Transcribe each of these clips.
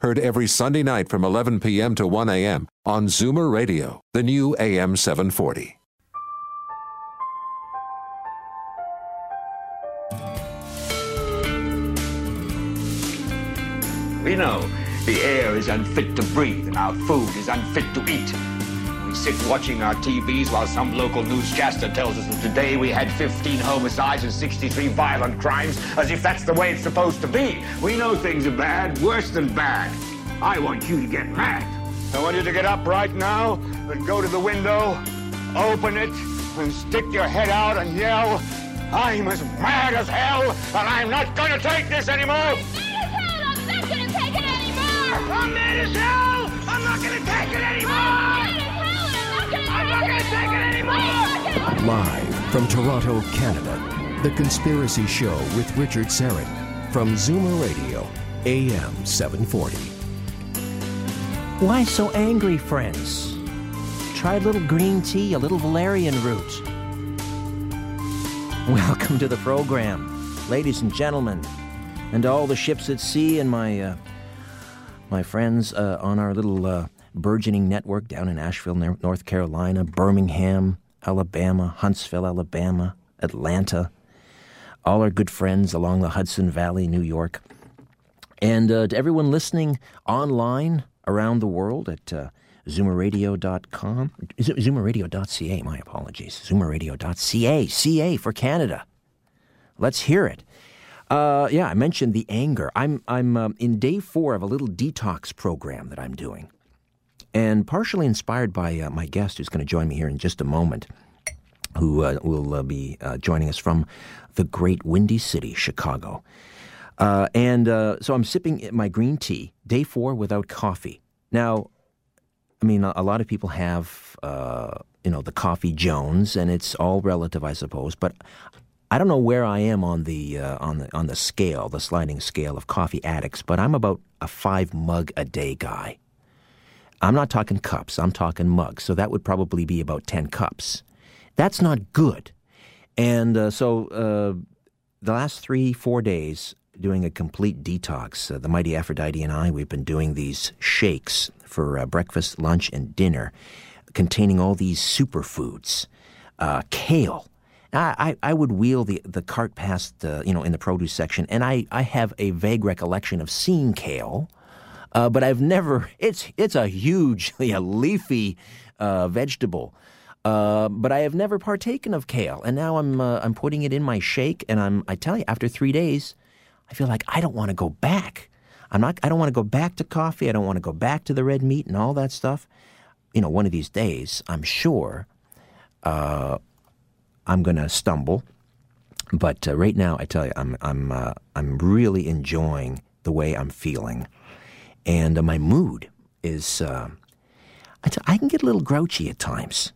Heard every Sunday night from 11 p.m. to 1 a.m. on Zoomer Radio, the new AM 740. We know the air is unfit to breathe and our food is unfit to eat. Sit watching our TVs while some local newscaster tells us that today we had 15 homicides and 63 violent crimes, as if that's the way it's supposed to be. We know things are bad, worse than bad. I want you to get mad. I want you to get up right now and go to the window, open it, and stick your head out and yell, I'm as mad as hell, and I'm not going to take this anymore. I'm not gonna take it anymore! I'm mad as hell! I'm not gonna take it anymore! I'm not gonna take it anymore! Live from Toronto, Canada, The Conspiracy Show with Richard Syrett from Zoomer Radio, AM 740. Why so angry, friends? Try a little green tea, a little valerian root. Welcome to the program, ladies and gentlemen, and all the ships at sea and my uh, my friends uh, on our little uh, burgeoning network down in Asheville, North Carolina, Birmingham, Alabama, Huntsville, Alabama, Atlanta, all our good friends along the Hudson Valley, New York, and uh, to everyone listening online around the world at uh, zoomerradio.com, Z- zoomerradio.ca, my apologies, zoomeradio.ca, CA for Canada. Let's hear it. Uh, yeah, I mentioned the anger. I'm I'm um, in day four of a little detox program that I'm doing, and partially inspired by uh, my guest who's going to join me here in just a moment, who uh, will uh, be uh, joining us from the great windy city, Chicago. Uh, and uh, so I'm sipping my green tea, day four without coffee. Now, I mean, a, lot of people have, you know, the coffee Jones, and it's all relative, I suppose. But I don't know where I am on the uh, on the on the scale, the sliding scale of coffee addicts. But I'm about a five mug a day guy. I'm not talking cups. I'm talking mugs. So that would probably be about ten cups. That's not good. And uh, so uh, the last three four days, doing a complete detox. Uh, the mighty Aphrodite and I, we've been doing these shakes for uh, breakfast, lunch, and dinner, containing all these superfoods, uh, kale. I, I, would wheel the, the cart past, uh, you know, in the produce section, and I, I have a vague recollection of seeing kale, uh, but I've never. It's it's a hugely a leafy uh, vegetable. Uh, but I have never partaken of kale, and now I'm uh, I'm putting it in my shake, and I'm I tell you, after three days, I feel like I don't want to go back. I'm not. I don't want to go back to coffee. I don't want to go back to the red meat and all that stuff. You know, one of these days, I'm sure, uh, I'm going to stumble. But uh, right now, I tell you, I'm I'm I'm really enjoying the way I'm feeling, and uh, my mood is. Uh, I, t- I can get a little grouchy at times.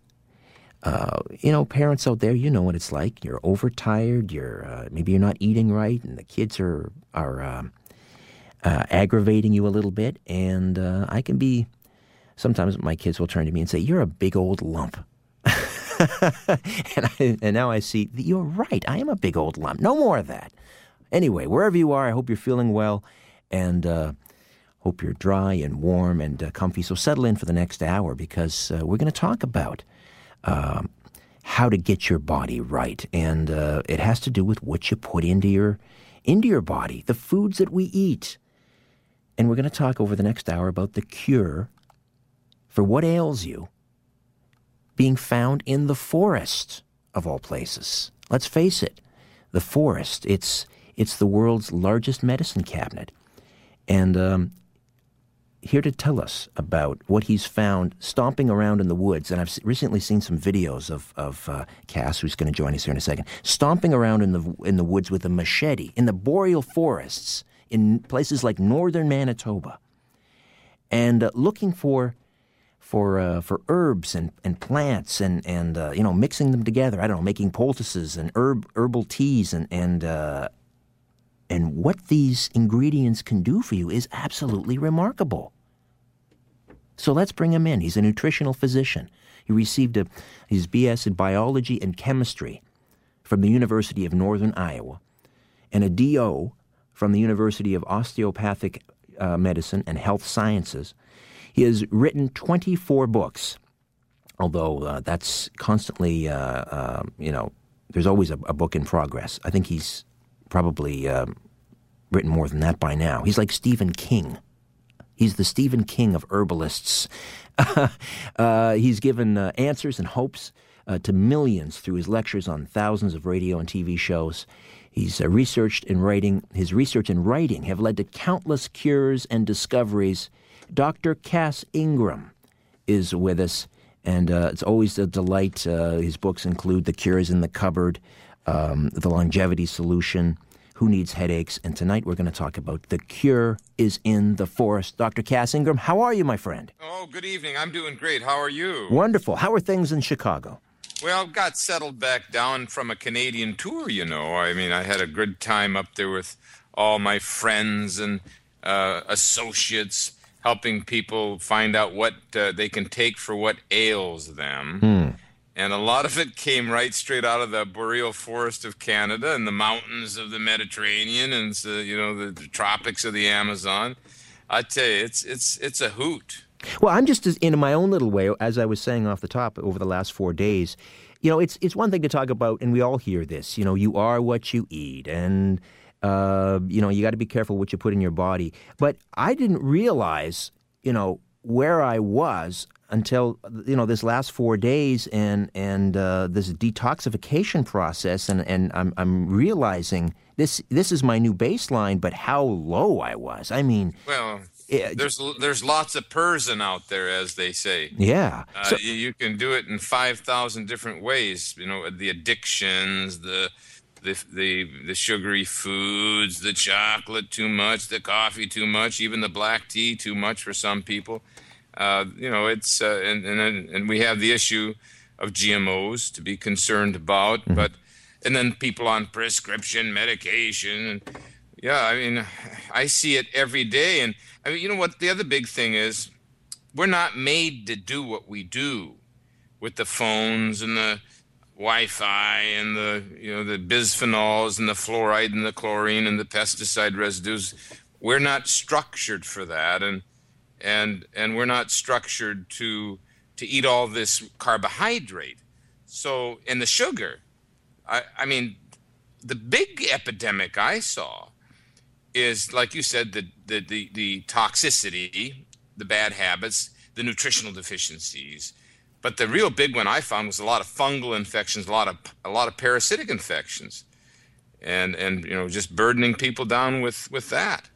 Uh, you know, parents out there, you know what it's like. You're overtired. You're uh, maybe you're not eating right, and the kids are are um, uh, aggravating you a little bit. And uh, I can be. Sometimes my kids will turn to me and say, "You're a big old lump," and, I, and now I see that you're right. I am a big old lump. No more of that. Anyway, wherever you are, I hope you're feeling well, and uh, hope you're dry and warm and uh, comfy. So settle in for the next hour because uh, we're going to talk about um, how to get your body right, and uh, it has to do with what you put into your into your body, the foods that we eat. And we're going to talk over the next hour about the cure for what ails you being found in the forest of all places. Let's face it, the forest, it's it's the world's largest medicine cabinet. And um, here to tell us about what he's found stomping around in the woods. And I've recently seen some videos of, of uh, Cass, who's going to join us here in a second, stomping around in the, in the woods with a machete in the boreal forests in places like northern Manitoba. and uh, looking for for uh, for herbs and, and plants and and uh, you know mixing them together. I don't know, making poultices and herb herbal teas and and uh, and what these ingredients can do for you is absolutely remarkable. So let's bring him in. He's a nutritional physician. He received a, his BS in biology and chemistry from the University of Northern Iowa and a DO from the University of Osteopathic uh, Medicine and Health Sciences. He has written 24 books, although uh, that's constantly, uh, uh, you know, there's always a, a, book in progress. I think he's probably um, written more than that by now. He's like Stephen King. He's the Stephen King of herbalists. uh, he's given uh, answers and hopes uh, to millions through his lectures on thousands of radio and TV shows. He's uh, researched and writing. His research and writing have led to countless cures and discoveries. Dr. Cass Ingram is with us, and uh, it's always a delight. Uh, his books include The Cures in the Cupboard, um, The Longevity Solution, who Needs Headaches? And tonight we're going to talk about The Cure is in the Forest. Dr. Cass Ingram, how are you, my friend? Oh, good evening. I'm doing great. How are you? Wonderful. How are things in Chicago? Well, got settled back down from a Canadian tour, you know. I mean, I had a good time up there with all my friends and uh, associates, helping people find out what uh, they can take for what ails them. Hmm and a lot of it came right straight out of the boreal forest of Canada and the mountains of the Mediterranean and the, you know the, the tropics of the Amazon. I tell you, it's it's it's a hoot. Well, I'm just in my own little way, as I was saying off the top over the last four days. You know, it's it's one thing to talk about, and we all hear this. You know, you are what you eat, and uh, you know you got to be careful what you put in your body. But I didn't realize, you know, where I was until you know this last four days and and uh, this detoxification process. And and I'm I'm realizing this this is my new baseline but how low I was. I mean well it, there's there's lots of person out there as they say. Yeah. Uh, so, you, can do it in 5000 different ways you know the addictions the the, the the sugary foods, the chocolate too much, the coffee too much, even the black tea too much for some people. Uh, you know, it's uh, and, and and we have the issue of GMOs to be concerned about, mm-hmm. but and then people on prescription medication. And, yeah, I mean, I see it every day, and I mean, you know what? The other big thing is we're not made to do what we do with the phones and the Wi-Fi and the you know the bisphenols and the fluoride and the chlorine and the pesticide residues. We're not structured for that, and and and we're not structured to to eat all this carbohydrate. So and the sugar, I, I mean, the big epidemic I saw is like you said the, the the the toxicity, the bad habits, the nutritional deficiencies. But the real big one I found was a lot of fungal infections, a lot of a lot of parasitic infections, and and you know just burdening people down with with that.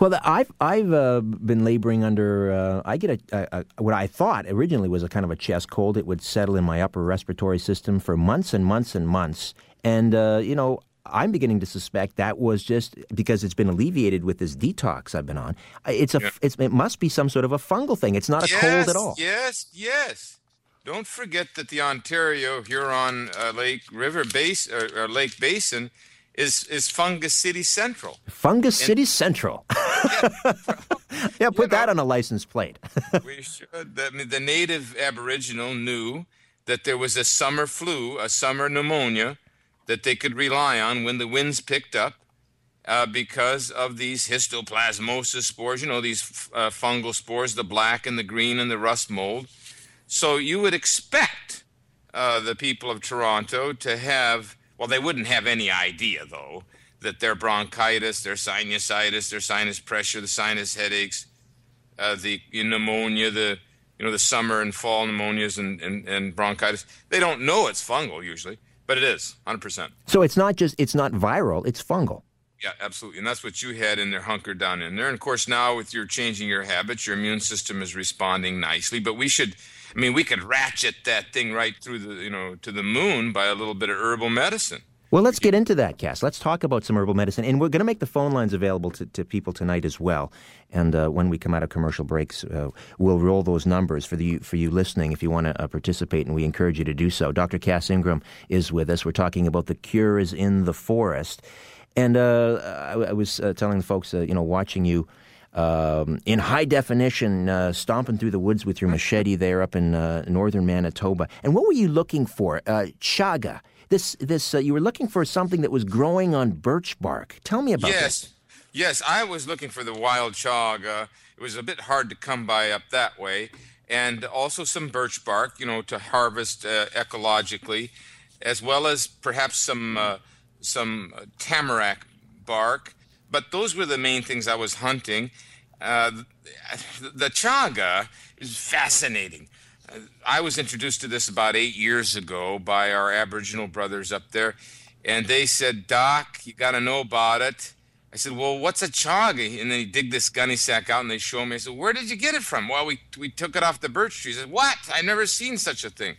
Well, I've I've uh, been laboring under. Uh, I get a, a, a, what I thought originally was a kind of a chest cold. It would settle in my upper respiratory system for months and months and months, and uh, you know. I'm beginning to suspect that was just because it's been alleviated with this detox I've been on. It's a, yeah. it's, it must be some sort of a fungal thing. It's not a yes, cold at all. Yes, yes. Don't forget that the Ontario Huron uh, Lake River base or, or Lake Basin is is Fungus City Central. Fungus and, City Central. yeah, yeah, put that know, on a license plate. we should. The, the native Aboriginal knew that there was a summer flu, a summer pneumonia, that they could rely on when the winds picked up. Uh, because of these histoplasmosis spores, you know, these uh, fungal spores, the black and the green and the rust mold. So you would expect uh, the people of Toronto to have well, they wouldn't have any idea, though, that their bronchitis, their sinusitis, their sinus pressure, the sinus headaches, uh, the pneumonia, the you know the summer and fall pneumonias and, and, and bronchitis, they don't know it's fungal usually, but it is 100%. So it's not just it's not viral, it's fungal. Yeah, absolutely. And that's what you had in there, hunkered down in there. And of course, now with your changing your habits, your immune system is responding nicely. But we should I mean, we could ratchet that thing right through the, you know, to the moon by a little bit of herbal medicine. Well, let's get into that, Cass. Let's talk about some herbal medicine. And we're going to make the phone lines available to, to people tonight as well. And uh, when we come out of commercial breaks, uh, we'll roll those numbers for, the, for you listening if you want to uh, participate, and we encourage you to do so. Dr. Cass Ingram is with us. We're talking about the cure is in the forest. And uh, I, I, was uh, telling the folks, uh, you know, watching you um, in high definition, uh, stomping through the woods with your machete there up in uh, northern Manitoba. And what were you looking for? Uh, chaga. This, this, uh, you were looking for something that was growing on birch bark. Tell me about yes. this. Yes, I was looking for the wild chaga. It was a bit hard to come by up that way, and also some birch bark, you know, to harvest uh, ecologically, as well as perhaps some uh, some tamarack bark but those were the main things I was hunting. Uh, the chaga is fascinating. I was introduced to this about eight years ago by our Aboriginal brothers up there, and they said, "Doc, you got to know about it." I said, "Well, what's a chaga?" And then he dig this gunny sack out, and they show me. I said, "Where did you get it from?" Well, we we took it off the birch tree. He said, "What? I've never seen such a thing."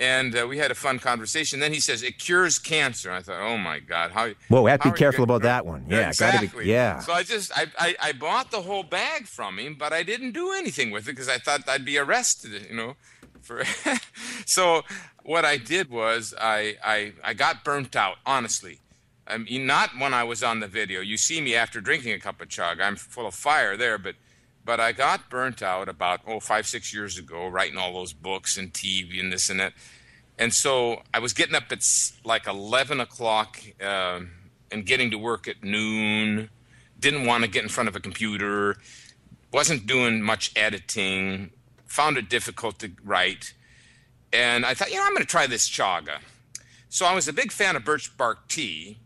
And uh, we had a fun conversation. Then he says it cures cancer. I thought, oh my god, how? Whoa, have to be careful about that one. Yeah, exactly. Gotta be, yeah. So I just I, I, I bought the whole bag from him, but I didn't do anything with it because I thought I'd be arrested. You know, for so what I did was I I I got burnt out. Honestly. I mean, not when I was on the video. You see me after drinking a cup of chug. I'm full of fire there, but but I got burnt out about oh five six years ago, writing all those books and TV and this and that. And so I was getting up at like eleven o'clock uh, and getting to work at noon. Didn't want to get in front of a computer. Wasn't doing much editing. Found it difficult to write. And I thought, you know, I'm going to try this chaga. So I was a big fan of birch bark tea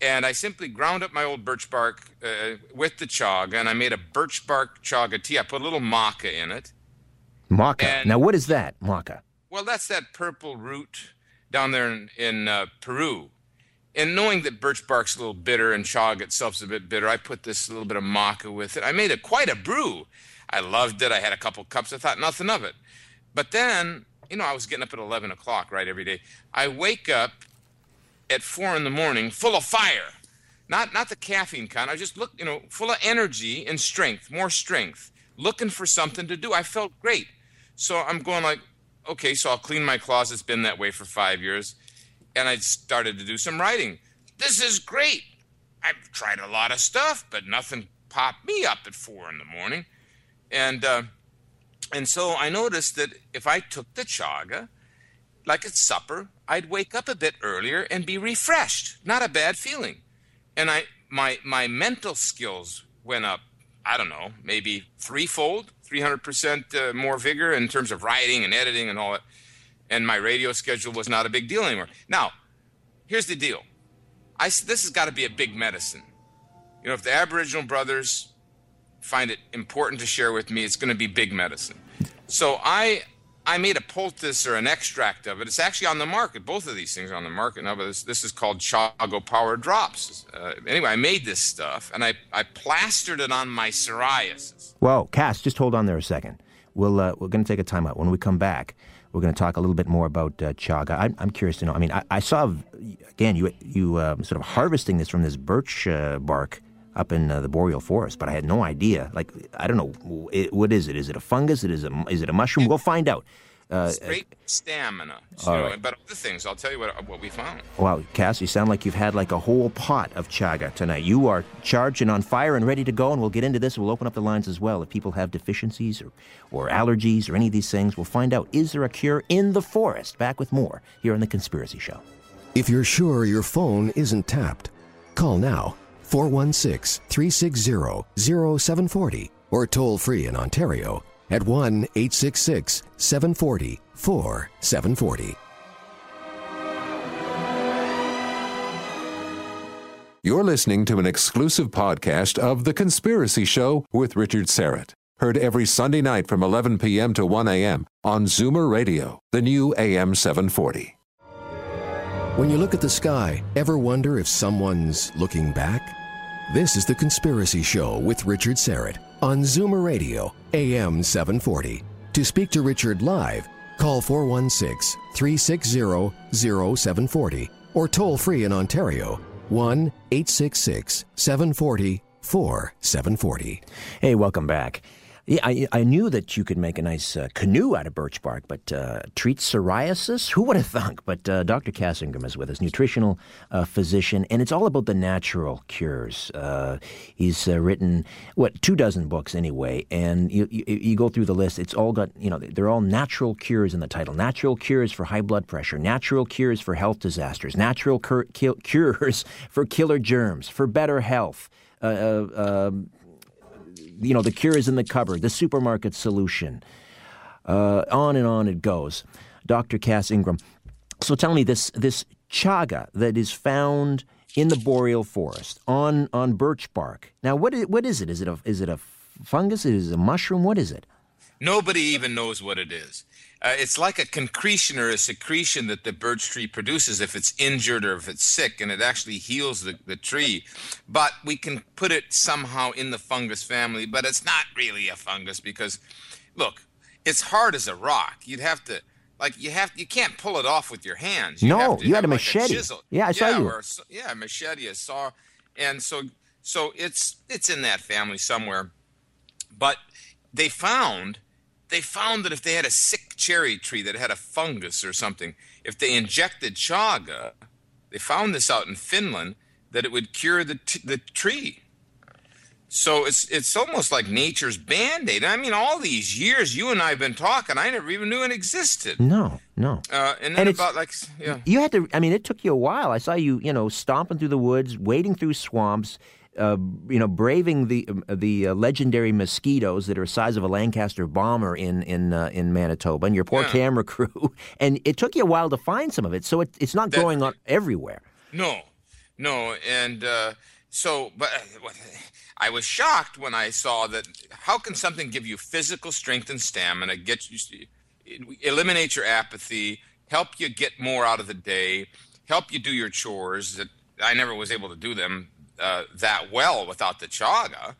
and I simply ground up my old birch bark uh, with the chaga, and I made a birch bark chaga tea. I put a little maca in it. Maca. And, now, what is that, maca? Well, that's that purple root down there in, in uh, Peru. And knowing that birch bark's a little bitter and chaga itself's a bit bitter, I put this little bit of maca with it. I made it quite a brew. I loved it. I had a couple cups. I thought nothing of it. But then, you know, I was getting up at 11 o'clock, right, every day. I wake up at four in the morning, full of fire. Not not the caffeine kind. I just look, you know, full of energy and strength, more strength, looking for something to do. I felt great. So I'm going like, okay, so I'll clean my closet. It's been that way for five years. And I started to do some writing. This is great. I've tried a lot of stuff, but nothing popped me up at four in the morning. And uh, and so I noticed that if I took the chaga, like at supper, I'd wake up a bit earlier and be refreshed. Not a bad feeling. And I my my mental skills went up, I don't know, maybe threefold, 300% uh, more vigor in terms of writing and editing and all that. And my radio schedule was not a big deal anymore. Now, here's the deal. I this has got to be a big medicine. You know, if the Aboriginal brothers find it important to share with me, it's going to be big medicine. So I I made a poultice or an extract of it. It's actually on the market. Both of these things are on the market now, but this, this is called Chaga Power Drops. Uh, anyway, I made this stuff and I, I plastered it on my psoriasis. Whoa, Cass, just hold on there a second. We'll, uh, we're going to take a timeout. When we come back, we're going to talk a little bit more about uh, chaga. I'm, I'm curious to know. I mean, I, I saw again you you uh, sort of harvesting this from this birch uh, bark up in uh, the boreal forest, but I had no idea. Like, I don't know, it, what is it? Is it a fungus? Is it a, is it a mushroom? We'll find out. Uh, great stamina. So, right. But other things, I'll tell you what, what we found. Wow, Cass, you sound like you've had like a whole pot of chaga tonight. You are charged and on fire and ready to go, and we'll get into this. We'll open up the lines as well. If people have deficiencies or, or allergies or any of these things, we'll find out is there a cure in the forest? Back with more here on The Conspiracy Show. If you're sure your phone isn't tapped, call now 416 360 0740 or toll free in Ontario at 1 866 740 4740. You're listening to an exclusive podcast of The Conspiracy Show with Richard Syrett. Heard every Sunday night from 11 p.m. to 1 a.m. on Zoomer Radio, the new AM 740. When you look at the sky, ever wonder if someone's looking back? This is The Conspiracy Show with Richard Syrett on Zoomer Radio, AM 740. To speak to Richard live, call 416 360 0740 or toll free in Ontario 1 866 740 4740. Hey, welcome back. Yeah, I, I knew that you could make a nice uh, canoe out of birch bark, but uh, treat psoriasis? Who would have thunk? But uh, Dr. Cass Ingram is with us, nutritional uh, physician, and it's all about the natural cures. Uh, he's uh, written, what, two dozen books anyway, and you, you, you, go through the list, it's all got, you know, they're all natural cures in the title. Natural cures for high blood pressure, natural cures for health disasters, natural cur- cures for killer germs, for better health. Um, you know, the cure is in the cupboard, the supermarket solution. Uh, on and on it goes. Dr. Cass Ingram. So tell me this this chaga that is found in the boreal forest on on birch bark. Now, what is, what is it? Is it a is it a fungus? Is it a mushroom? What is it? Nobody even knows what it is. Uh, it's like a concretion or a secretion that the birch tree produces if it's injured or if it's sick, and it actually heals the, the tree. But we can put it somehow in the fungus family, but it's not really a fungus because, look, it's hard as a rock. You'd have to, like, you have you can't pull it off with your hands. You no, you had a machete. A yeah, I saw yeah, you. Or, yeah, a machete, a saw, and so so it's it's in that family somewhere. But they found they found that if they had a sick cherry tree that had a fungus or something, if they injected chaga, they found this out in Finland that it would cure the t- the tree. So it's it's almost like nature's band-aid. I mean, all these years you and I have been talking, I never even knew it existed. No, no. Uh, and then and about like yeah, you had to. I mean, it took you a while. I saw you, you know, stomping through the woods, wading through swamps, uh, you know, braving the um, the uh, legendary mosquitoes that are the size of a Lancaster bomber in in uh, in Manitoba, and your poor yeah. camera crew. And it took you a while to find some of it, so it, it's not that, going on everywhere. No, no, and uh, so, but I was shocked when I saw that. How can something give you physical strength and stamina, get you, eliminate your apathy, help you get more out of the day, help you do your chores that I never was able to do them uh, that well without the chaga.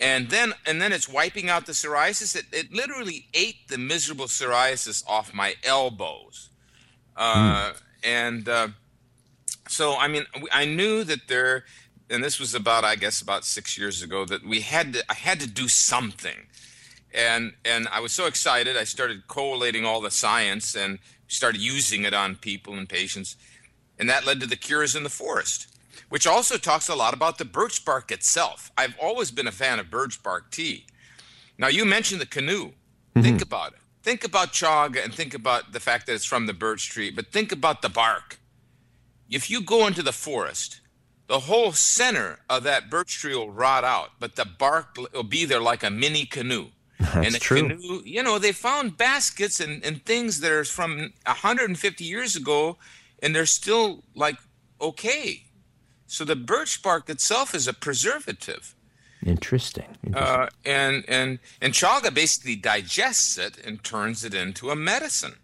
And then, and then it's wiping out the psoriasis. It, it literally ate the miserable psoriasis off my elbows. Uh, mm. And uh, so, I mean, I knew that there, and this was about, I guess, about six years ago, that we had to, I had to do something. And, and I was so excited, I started collating all the science and started using it on people and patients. And that led to the cures in the forest which also talks a lot about the birch bark itself. I've always been a fan of birch bark tea. Now, you mentioned the canoe. Mm-hmm. Think about it. Think about chaga and think about the fact that it's from the birch tree, but think about the bark. If you go into the forest, the whole center of that birch tree will rot out, but the bark will be there like a mini canoe. That's and the true. canoe, you know, they found baskets and, and things that are from 150 years ago, and they're still like okay. So the birch bark itself is a preservative. Interesting. Interesting. Uh, and and and chaga basically digests it and turns it into a medicine.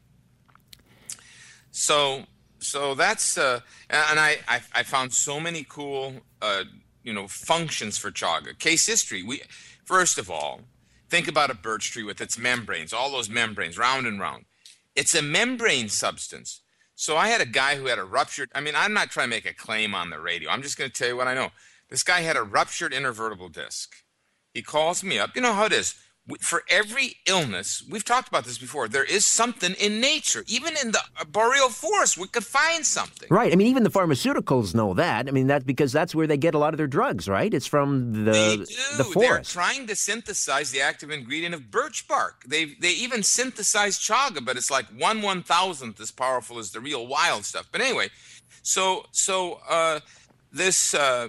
So so that's uh, and I, I, I found so many cool uh, you know functions for chaga. Case history. We first of all think about a birch tree with its membranes, all those membranes, round and round. It's a membrane substance so I had a guy who had a ruptured. I mean, I'm not trying to make a claim on the radio. I'm just going to tell you what I know. This guy had a ruptured intervertebral disc. He calls me up. You know how it is for every illness, we've talked about this before, there is something in nature. Even in the boreal forest, we could find something. Right. I mean, even the pharmaceuticals know that. I mean, that's because that's where they get a lot of their drugs, right? It's from the, the forest. They're trying to synthesize the active ingredient of birch bark. They they even synthesize chaga, but it's like one one thousandth as powerful as the real wild stuff. But anyway, so so uh, this uh,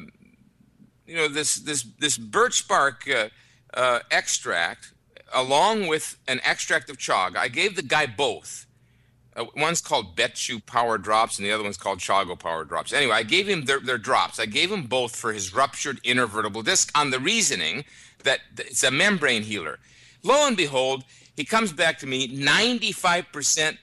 you know this this this birch bark. Uh, uh, extract along with an extract of chaga. I gave the guy both. Uh, one's called Betchu Power Drops, and the other one's called Chaga Power Drops. Anyway, I gave him their, their drops. I gave him both for his ruptured intervertebral disc on the reasoning that it's a membrane healer. Lo and behold, he comes back to me 95%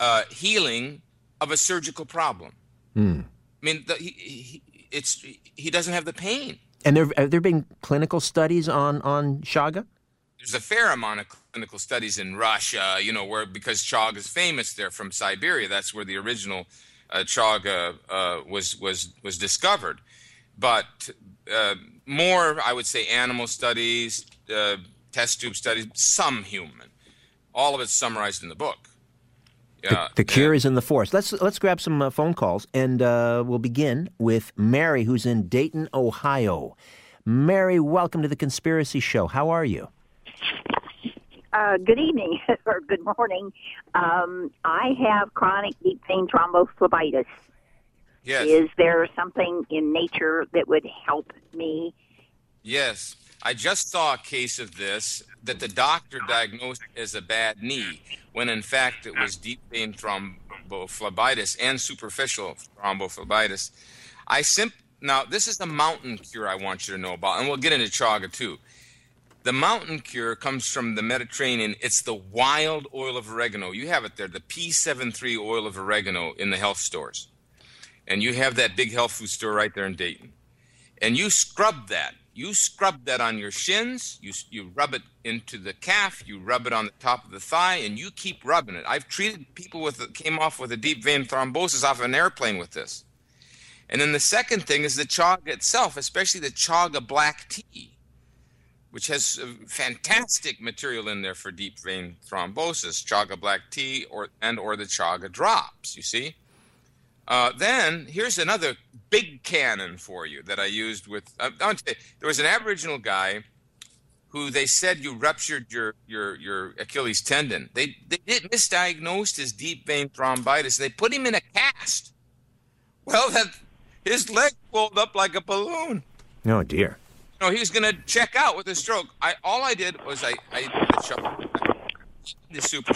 uh, healing of a surgical problem. Hmm. I mean, the, he, he, it's, he doesn't have the pain. And there have there been clinical studies on on chaga? There's a fair amount of clinical studies in Russia, you know, where because chaga is famous there from Siberia, that's where the original uh, chaga uh, was was was discovered. But uh, more, I would say, animal studies, uh, test tube studies, some human. All of it's summarized in the book. Yeah, the, the cure is in the forest. Let's let's grab some uh, phone calls, and uh, we'll begin with Mary, who's in Dayton, Ohio. Mary, welcome to the Conspiracy Show. How are you? Uh, good evening or good morning. Um, I have chronic deep vein thrombophlebitis. Yes. Is there something in nature that would help me? Yes. I just saw a case of this that the doctor diagnosed as a bad knee, when in fact it was deep vein thrombophlebitis and superficial thrombophlebitis. I simp- now this is the mountain cure I want you to know about, and we'll get into chaga too. The mountain cure comes from the Mediterranean. It's the wild oil of oregano. You have it there, the P73 oil of oregano in the health stores. And you have that big health food store right there in Dayton. And you scrub that you scrub that on your shins, you, you rub it into the calf, you rub it on the top of the thigh, and you keep rubbing it. I've treated people with came off with a deep vein thrombosis off an airplane with this. And then the second thing is the chaga itself, especially the chaga black tea, which has fantastic material in there for deep vein thrombosis, chaga black tea or and or the chaga drops, you see? Uh, then here's another big cannon for you that I used with. Uh, there was an Aboriginal guy who they said you ruptured your your your Achilles tendon. They they did misdiagnosed his deep vein thrombitis. They put him in a cast. Well, that his leg pulled up like a balloon. Oh dear. No, he was going to check out with a stroke. I all I did was I I the super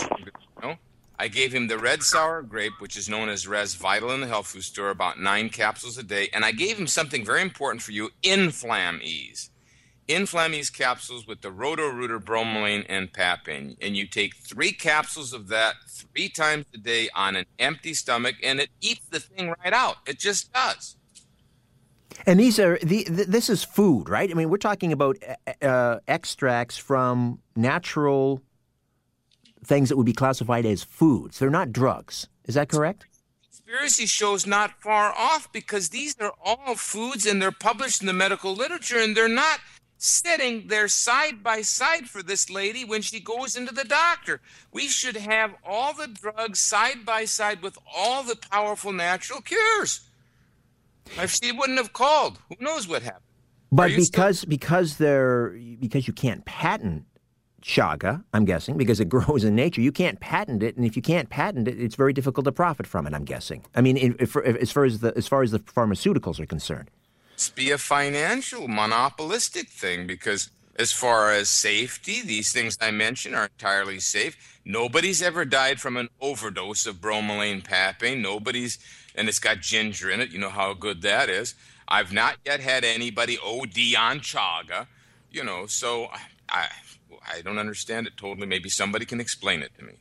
I gave him the red sour grape, which is known as Res Vital in the health food store, about nine capsules a day. And I gave him something very important for you Inflam Ease. Inflam Ease capsules with the Roto-Rooter bromelain and papain. And you take three capsules of that three times a day on an empty stomach, and it eats the thing right out. It just does. And these are the, this is food, right? I mean, we're talking about uh, uh extracts from natural things that would be classified as foods. They're not drugs. Is that correct? Conspiracy shows not far off because these are all foods and they're published in the medical literature and they're not sitting there side by side for this lady when she goes into the doctor. We should have all the drugs side by side with all the powerful natural cures. If she wouldn't have called, who knows what happened? But because still- because they're because you can't patent chaga, I'm guessing, because it grows in nature. You can't patent it, and if you can't patent it, it's very difficult to profit from it. I'm guessing. I mean, if, if, as far as the as far as the pharmaceuticals are concerned, it's be a financial monopolistic thing because as far as safety, these things I mentioned are entirely safe. Nobody's ever died from an overdose of bromelain papain. Nobody's, and it's got ginger in it. You know how good that is. I've not yet had anybody oh, OD on chaga. You know, so I, I don't understand it totally. Maybe somebody can explain it to me.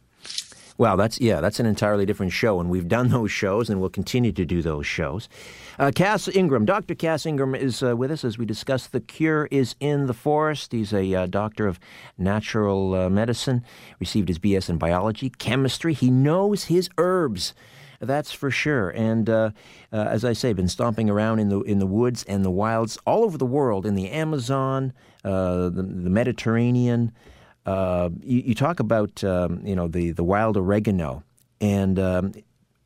Well, that's yeah, that's an entirely different show, and we've done those shows, and we'll continue to do those shows. Uh, Cass Ingram, Dr. Cass Ingram, is uh, with us as we discuss the cure is in the forest. He's a uh, doctor of natural uh, medicine, received his BS in biology, chemistry. He knows his herbs. That's for sure. And uh, uh, as I say, been stomping around in the in the woods and the wilds all over the world, in the Amazon, uh, the, the, Mediterranean. Uh, you, you, talk about um, you know the the wild oregano and. Um,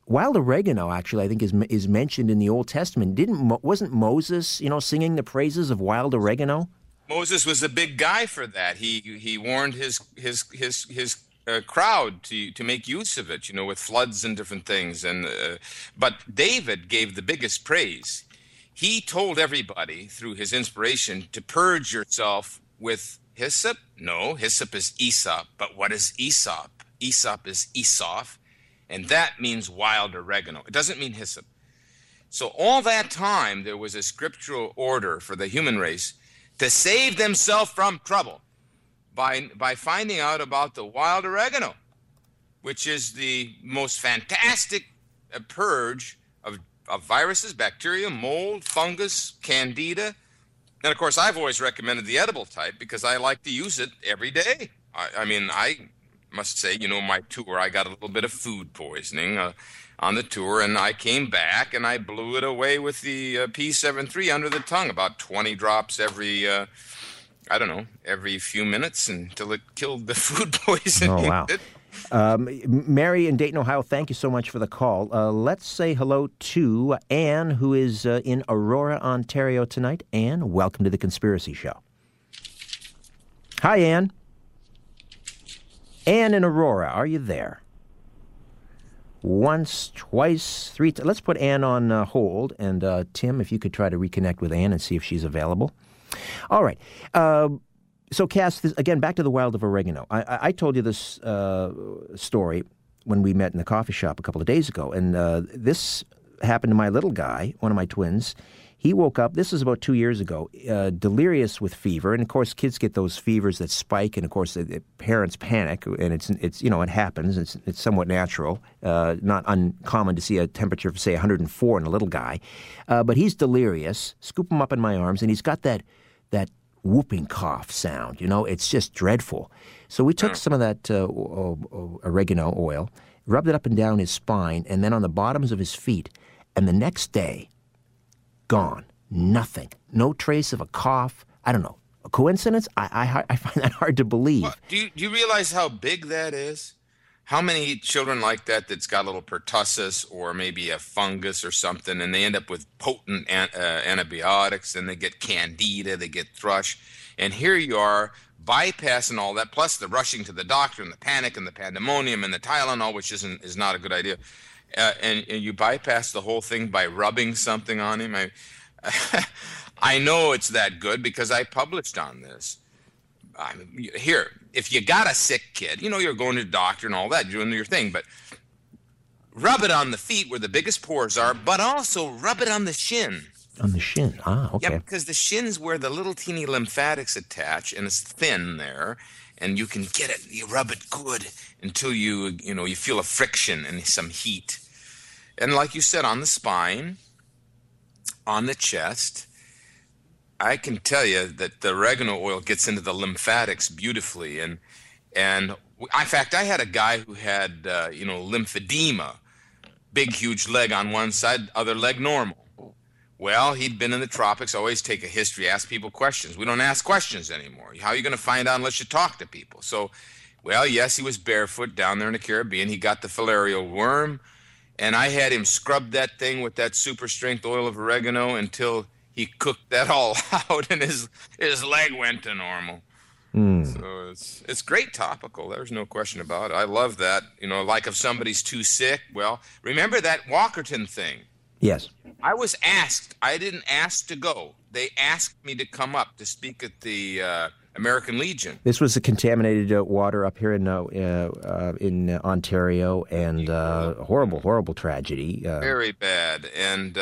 wild oregano, actually, I think is is mentioned in the Old Testament. Didn't wasn't Moses, you know, singing the praises of wild oregano? Moses was a big guy for that. He he warned his his his his uh, crowd to to make use of it, you know, with floods and different things. And uh, but David gave the biggest praise. He told everybody through his inspiration to purge yourself with hyssop. No, hyssop is Aesop. But what is Aesop? Aesop is Aesop, and that means wild oregano. It doesn't mean hyssop. So all that time there was a scriptural order for the human race to save themselves from trouble by, by finding out about the wild oregano, which is the most fantastic uh, purge of, of viruses, bacteria, mold, fungus, candida. And of course, I've always recommended the edible type because I like to use it every day. I, I mean, I must say, you know, my tour, I got a little bit of food poisoning uh, on the tour, and I came back and I blew it away with the uh, P73 under the tongue, about 20 drops every. Uh, I don't know, every few minutes until it killed the food poisoning. Oh, wow. Um, Mary in Dayton, Ohio, thank you so much for the call. Uh, let's say hello to Anne, who is uh, in Aurora, Ontario tonight. Anne, welcome to the Conspiracy Show. Hi, Anne. Anne in Aurora, are you there? Once, twice, three. T- let's put Anne on uh, hold, and uh, Tim, if you could try to reconnect with Anne and see if she's available. All right. Uh, so, Cass, this, again, back to the wild of oregano. I, I told you this uh, story when we met in the coffee shop a couple of days ago, and uh, this happened to my little guy, one of my twins. He woke up, this was about two years ago, uh, delirious with fever. And of course, kids get those fevers that spike, and of course, the, parents panic, and it's, it's, you know, it happens. It's, it's somewhat natural, uh, not uncommon to see a temperature of, say, 104 in a little guy. Uh, but he's delirious. Scoop him up in my arms, and he's got that, that whooping cough sound. You know, it's just dreadful. So we took some of that uh, oregano oil, rubbed it up and down his spine, and then on the bottoms of his feet. And the next day, gone. Nothing. No trace of a cough. I don't know. A coincidence? I, I, I find that hard to believe. Well, do, you, do you realize how big that is? How many children like that that's got a little pertussis or maybe a fungus or something, and they end up with potent an, uh, antibiotics, and they get candida, they get thrush, and here you are bypassing all that, plus the rushing to the doctor and the panic and the pandemonium and the Tylenol, which isn't is not a good idea uh, and, and, you bypass the whole thing by rubbing something on him. I, I know it's that good because I published on this. Here, if you got a sick kid, you know you're going to the doctor and all that, doing your thing, but rub it on the feet where the biggest pores are, but also rub it on the shin. On the shin, ah, okay. Yeah, because the shin's where the little teeny lymphatics attach, and it's thin there, and you can get it. You rub it good until you, you know, you feel a friction and some heat and like you said, on the spine, on the chest, I can tell you that the oregano oil gets into the lymphatics beautifully. And and in fact, I had a guy who had uh, you know lymphedema, big huge leg on one side, other leg normal. Well, he'd been in the tropics. Always take a history, ask people questions. We don't ask questions anymore. How are you going to find out unless you talk to people? So, well, yes, he was barefoot down there in the Caribbean. He got the filarial worm and I had him scrub that thing with that super strength oil of oregano until he cooked that all out and his his leg went to normal. Mm. So it's it's great topical. There's no question about it. I love that. You know, like if somebody's too sick, well, remember that Walkerton thing. Yes. I was asked. I didn't ask to go. They asked me to come up to speak at the uh, American Legion. This was the contaminated uh, water up here in uh, uh in Ontario, and uh, horrible, horrible tragedy. Uh, Very bad, and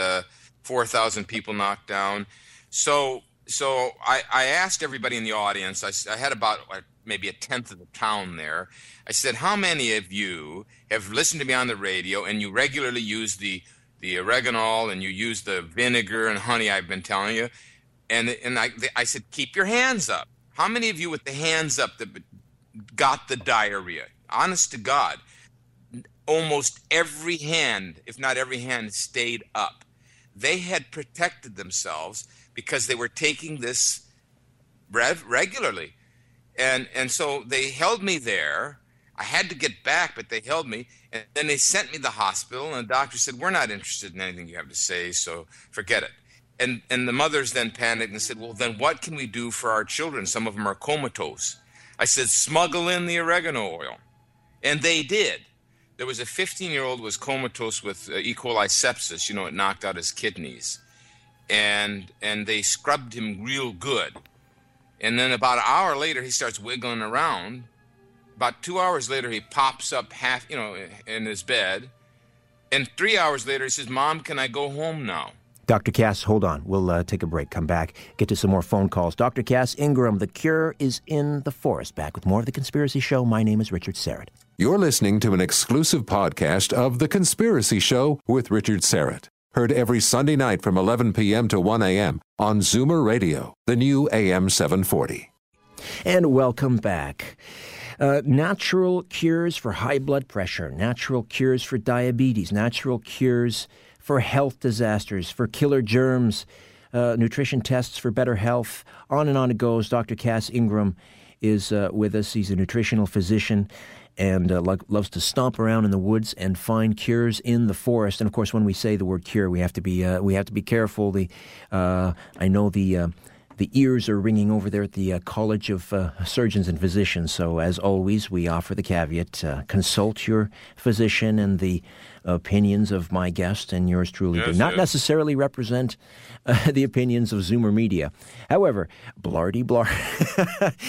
four thousand people knocked down. So, so I, I asked everybody in the audience. I, I had about maybe a tenth of the town there. I said, "How many of you have listened to me on the radio, and you regularly use the the oregano and you use the vinegar and honey I've been telling you?" And and I I said, "Keep your hands up." How many of you with the hands up that got the diarrhea? Honest to God, almost every hand, if not every hand, stayed up. They had protected themselves because they were taking this regularly. And, and so they held me there. I had to get back, but they held me. And then they sent me to the hospital, and the doctor said, We're not interested in anything you have to say, so forget it and and the mothers then panicked and said, "Well, then what can we do for our children? Some of them are comatose." I said, "Smuggle in the oregano oil," and they did. There was a 15-year-old was comatose with uh, E. coli sepsis. You know, it knocked out his kidneys, and and they scrubbed him real good. And then about an hour later, he starts wiggling around. About two hours later, he pops up half, you know, in his bed. And three hours later, he says, "Mom, can I go home now?" Dr. Cass, hold on. We'll uh, take a break, come back, get to some more phone calls. Dr. Cass Ingram, The Cure is in the Forest. Back with more of The Conspiracy Show. My name is Richard Syrett. You're listening to an exclusive podcast of The Conspiracy Show with Richard Syrett. Heard every Sunday night from 11 p.m. to 1 a.m. on Zoomer Radio, the new AM 740. And welcome back. Uh, natural cures for high blood pressure, natural cures for diabetes, natural cures for health disasters, for killer germs, uh, nutrition tests for better health. On and on it goes. Dr. Cass Ingram is uh, with us. He's a nutritional physician and uh, lo- loves to stomp around in the woods and find cures in the forest. And of course, when we say the word cure, we have to be uh, we have to be careful. The uh, I know the uh, the ears are ringing over there at the uh, College of uh, Surgeons and Physicians. So, as always, we offer the caveat uh, consult your physician, and the opinions of my guest and yours truly Yes, do not yes. necessarily represent uh, the opinions of Zoomer Media. However, blardy blar.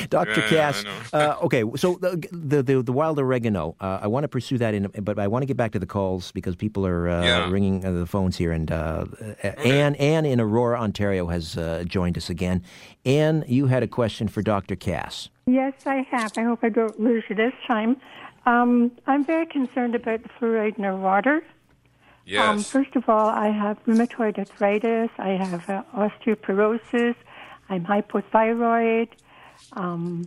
Dr. Yeah, Cass. I uh, okay, so the, the, the, the wild oregano, uh, I want to pursue that, in, but I want to get back to the calls because people are uh, Yeah. ringing uh, the phones here. And uh, Anne, Anne in Aurora, Ontario has uh, joined us again. Anne, you had a question for Dr. Cass. Yes, I have. I hope I don't lose you this time. Um, I'm very concerned about the fluoride in our water. Um, Yes. first of all, I have rheumatoid arthritis. I have uh, osteoporosis. I'm hypothyroid. Um,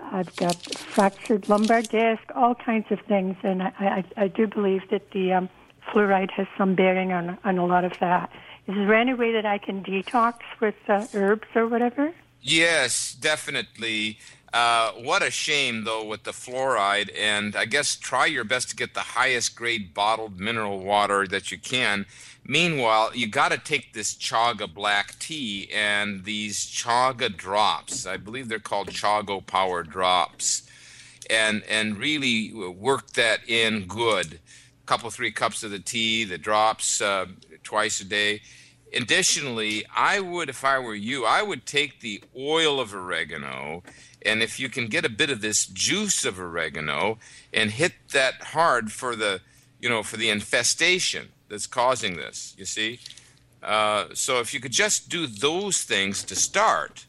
I've got fractured lumbar disc, all kinds of things, and I, I, I do believe that the um, fluoride has some bearing on on a lot of that. Is there any way that I can detox with uh, herbs or whatever? Yes, definitely. Uh, what a shame, though, with the fluoride. And I guess try your best to get the highest grade bottled mineral water that you can. Meanwhile, you got to take this chaga black tea and these chaga drops. I believe they're called Chaga Power Drops. And, and really work that in good. A couple, three cups of the tea, the drops uh, twice a day. Additionally, I would, if I were you, I would take the oil of oregano, and if you can get a bit of this juice of oregano, and hit that hard for the, you know, for the infestation that's causing this. You see, uh, so if you could just do those things to start,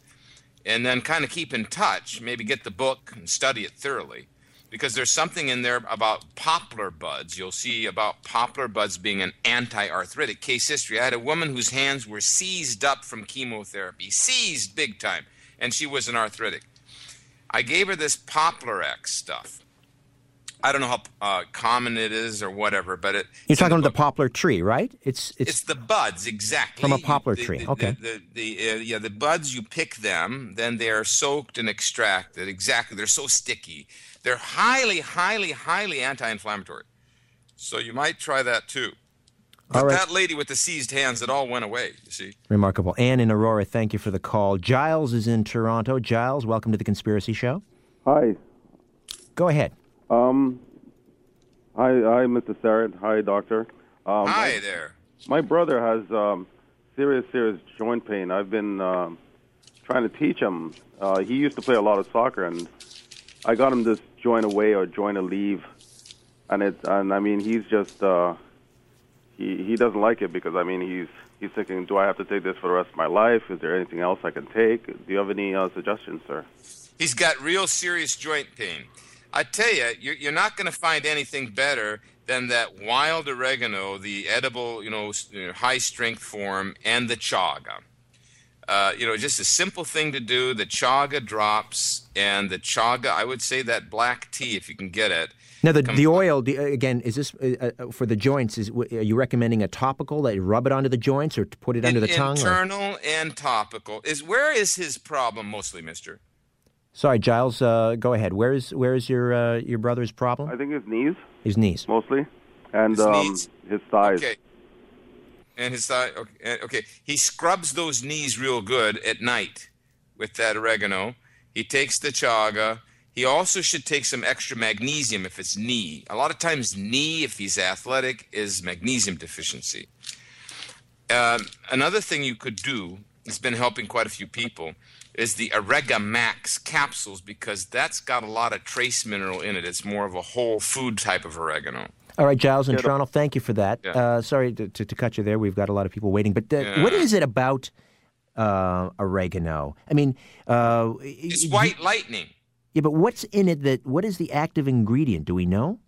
and then kind of keep in touch, maybe get the book and study it thoroughly because there's something in there about poplar buds. You'll see about poplar buds being an anti arthritic. Case history I had a woman whose hands were seized up from chemotherapy, seized big time, and she was an arthritic. I gave her this Poplar X stuff. I don't know how uh, common it is or whatever, but it. You're talking about the poplar tree, right? It's it's, It's the buds, exactly. From a poplar The- tree, the- okay. The, the, uh, yeah, the buds, you pick them, then they are soaked and extracted. Exactly. They're so sticky. They're highly, highly, highly anti inflammatory. So you might try that too. But All right. that lady with the seized hands, it all went away, you see. remarkable. Anne in Aurora, thank you for the call. Giles is in Toronto. Giles, welcome to the Conspiracy Show. Hi. Go ahead. Um, hi, hi, Mr. Syrett. Hi, doctor. Um, Hi there. My brother has um, serious, serious joint pain. I've been um, trying to teach him. Uh, he used to play a lot of soccer, and I got him this join away or join a leave, and it. And I mean, he's just uh, he he doesn't like it because I mean he's he's thinking, do I have to take this for the rest of my life? Is there anything else I can take? Do you have any uh, suggestions, sir? He's got real serious joint pain. I tell you, you're, you're not going to find anything better than that wild oregano, the edible, you know, high strength form, and the chaga. Uh, you know, just a simple thing to do. The chaga drops and the chaga. I would say that black tea, if you can get it. Now, the, Come the oil, the, again, is this uh, uh, for the joints? Is, are you recommending a topical that you rub it onto the joints or to put it under the In- tongue? or- Internal and topical. Is where is his problem mostly, Mister? Sorry, Giles, uh, go ahead. Where is where is your uh, your brother's problem? I think his knees His knees. mostly, and His um, knees? his thighs. Okay. And his thigh. Okay, okay. He scrubs those knees real good at night with that oregano. He takes the chaga. He also should take some extra magnesium if it's knee. A lot of times, knee, if he's athletic, is magnesium deficiency. Um, another thing you could do, it's been helping quite a few people, is the OregaMax capsules because that's got a lot of trace mineral in it. It's more of a whole food type of oregano. All right, Giles in Toronto, thank you for that. Yeah. Uh, sorry to, to, to cut you there. We've got a lot of people waiting. But uh, Yeah. is it about uh, oregano? I mean, uh, It's y- white lightning. Yeah, but what's in it that, what is the active ingredient? Do we know?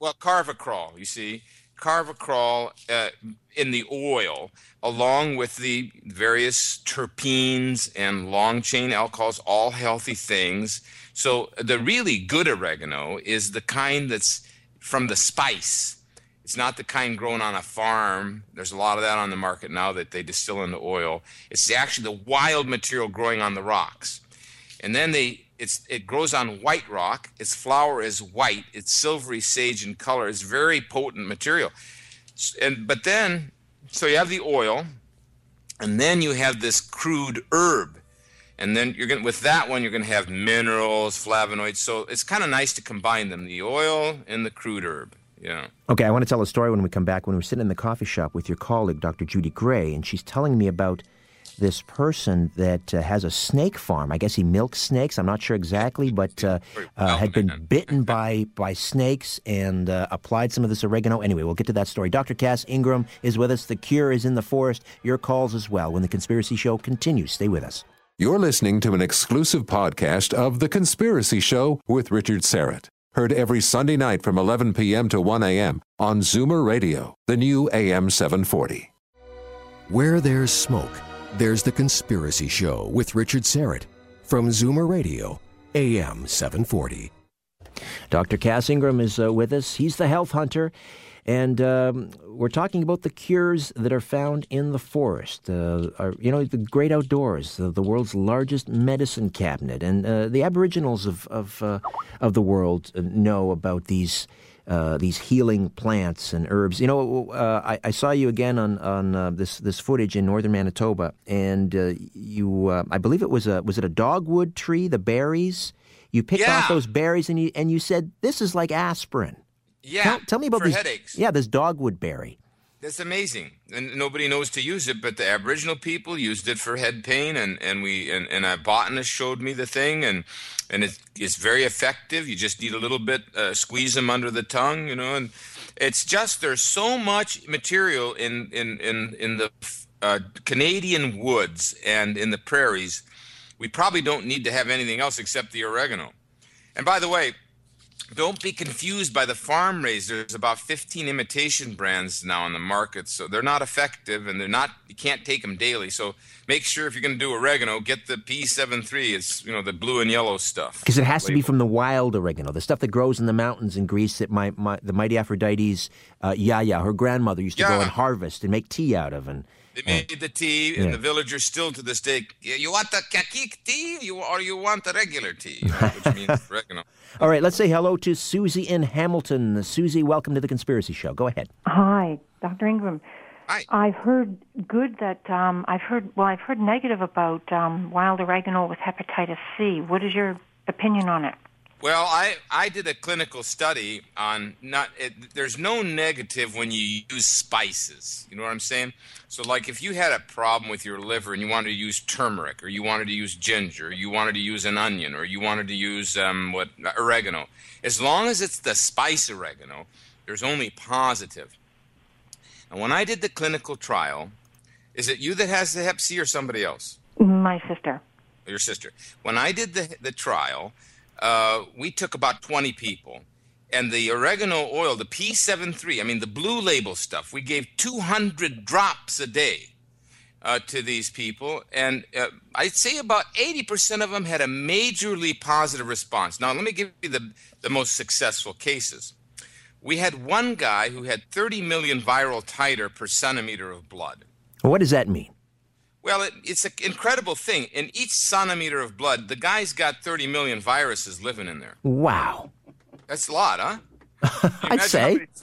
Well, carvacrol, you see. carvacrol uh, in the oil, along with the various terpenes and long chain alcohols, all healthy things. So the really good oregano is the kind that's from the spice. It's not the kind grown on a farm. There's a lot of that on the market now that they distill into oil. It's actually the wild material growing on the rocks. And then they it's it grows on white rock. Its flower is white. It's silvery sage in color. It's very potent material. And but then so you have the oil and then you have this crude herb and then you're going with that one you're going to have minerals flavonoids so it's kind of nice to combine them the oil and the crude herb yeah okay i want to tell a story when we come back when we were sitting in the coffee shop with your colleague dr judy gray and she's telling me about this person that uh, has a snake farm. I guess he milks snakes. I'm not sure exactly, but uh, uh, had been bitten by by snakes and uh, applied some of this oregano. Anyway, we'll get to that story. Dr. Cass Ingram is with us. The Cure is in the forest. Your calls as well when the Conspiracy Show continues. Stay with us. You're listening to an exclusive podcast of The Conspiracy Show with Richard Syrett. Heard every Sunday night from 11 p.m. to 1 a.m. on Zoomer Radio, the new AM 740. Where there's smoke, there's The Conspiracy Show with Richard Syrett from Zoomer Radio, AM 740. Dr. Cass Ingram is uh, with us. He's the health hunter. And um, we're talking about the cures that are found in the forest. Uh, are, you know, the great outdoors, the, the world's largest medicine cabinet. And uh, the Aboriginals of, of, uh, of the world know about these. Uh, these healing plants and herbs. You know, uh, I, I, saw you again on on uh, this this footage in northern Manitoba, and you, I believe it was a was it a dogwood tree, the berries. You picked yeah. off those berries, and you and you said this is like aspirin. Yeah. Tell, tell me about these headaches. Yeah, this dogwood berry. That's amazing, and nobody knows to use it. But the Aboriginal people used it for head pain, and, and we and, and a botanist showed me the thing, and and it, it's very effective. You just need a little bit, uh, squeeze them under the tongue, you know, and it's just there's so much material in in in in the uh, Canadian woods and in the prairies. We probably don't need to have anything else except the oregano. And by the way, don't be confused by the farm raised. There's about 15 imitation brands now on the market, so they're not effective and they're not. You can't take them daily. So make sure if you're going to do oregano, get the P73. It's you know the blue and yellow stuff. Because it has to be from the wild oregano, the stuff that grows in the mountains in Greece. That my, my the mighty Aphrodite's uh, Yaya, her grandmother, used to go and harvest and make tea out of. And They made the tea, and Yeah. the villagers still to this day. You want the kakik tea, you or you want the regular tea, you know, which means oregano. all right, let's say hello to Susie in Hamilton. Susie, welcome to the Conspiracy Show. Go ahead. Hi, Dr. Ingram. I've heard good that um, I've heard well, I've heard negative about um, wild oregano with hepatitis C. What is your opinion on it? Well, I, I did a clinical study on not it, there's no negative when you use spices. You know what I'm saying? So like if you had a problem with your liver and you wanted to use turmeric or you wanted to use ginger, or you wanted to use an onion or you wanted to use um, what oregano, as long as it's the spice oregano, there's only positive. And when I did the clinical trial, is it you that has the hep C or somebody else? My sister. your sister. When I did the the trial, uh, we took about 20 people, and the oregano oil, the P73, I mean the blue label stuff, we gave 200 drops a day uh, to these people, and uh, I'd say about 80% of them had a majorly positive response. Now, let me give you the the most successful cases. We had one guy who had 30 million viral titer per centimeter of blood. What does that mean? Well, it, it's an incredible thing. In each centimeter of blood, the guy's got 30 million viruses living in there. Wow. That's a lot, huh? I'd say.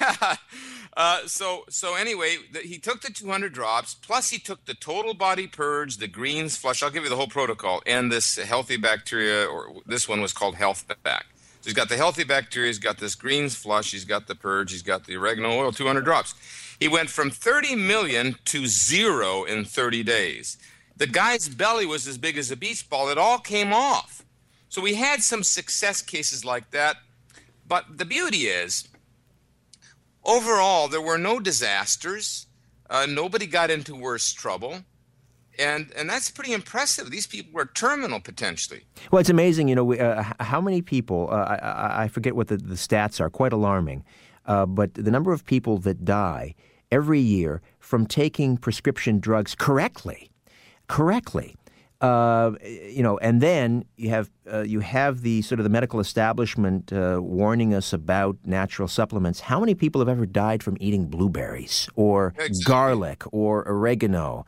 Yeah. Uh, so, so anyway, the, he took the 200 drops, plus he took the total body purge, the greens flush. I'll give you the whole protocol, and this healthy bacteria, or this one was called Health Back. So he's got the healthy bacteria, he's got this greens flush, he's got the purge, he's got the oregano oil, 200 drops. He went from 30 million to zero in 30 days. The guy's belly was as big as a beach ball. It all came off. So we had some success cases like that. But the beauty is, overall, there were no disasters. Uh, nobody got into worse trouble. And, and that's pretty impressive. These people were terminal potentially. Well, it's amazing. You know, we, uh, how many people? Uh, I, I- forget what the, the stats are. Quite alarming. uh, but the number of people that die every year from taking prescription drugs correctly, correctly. Uh, you know, and then you have uh, you have the sort of the medical establishment uh, warning us about natural supplements. How many people have ever died from eating blueberries or Exactly. garlic or oregano?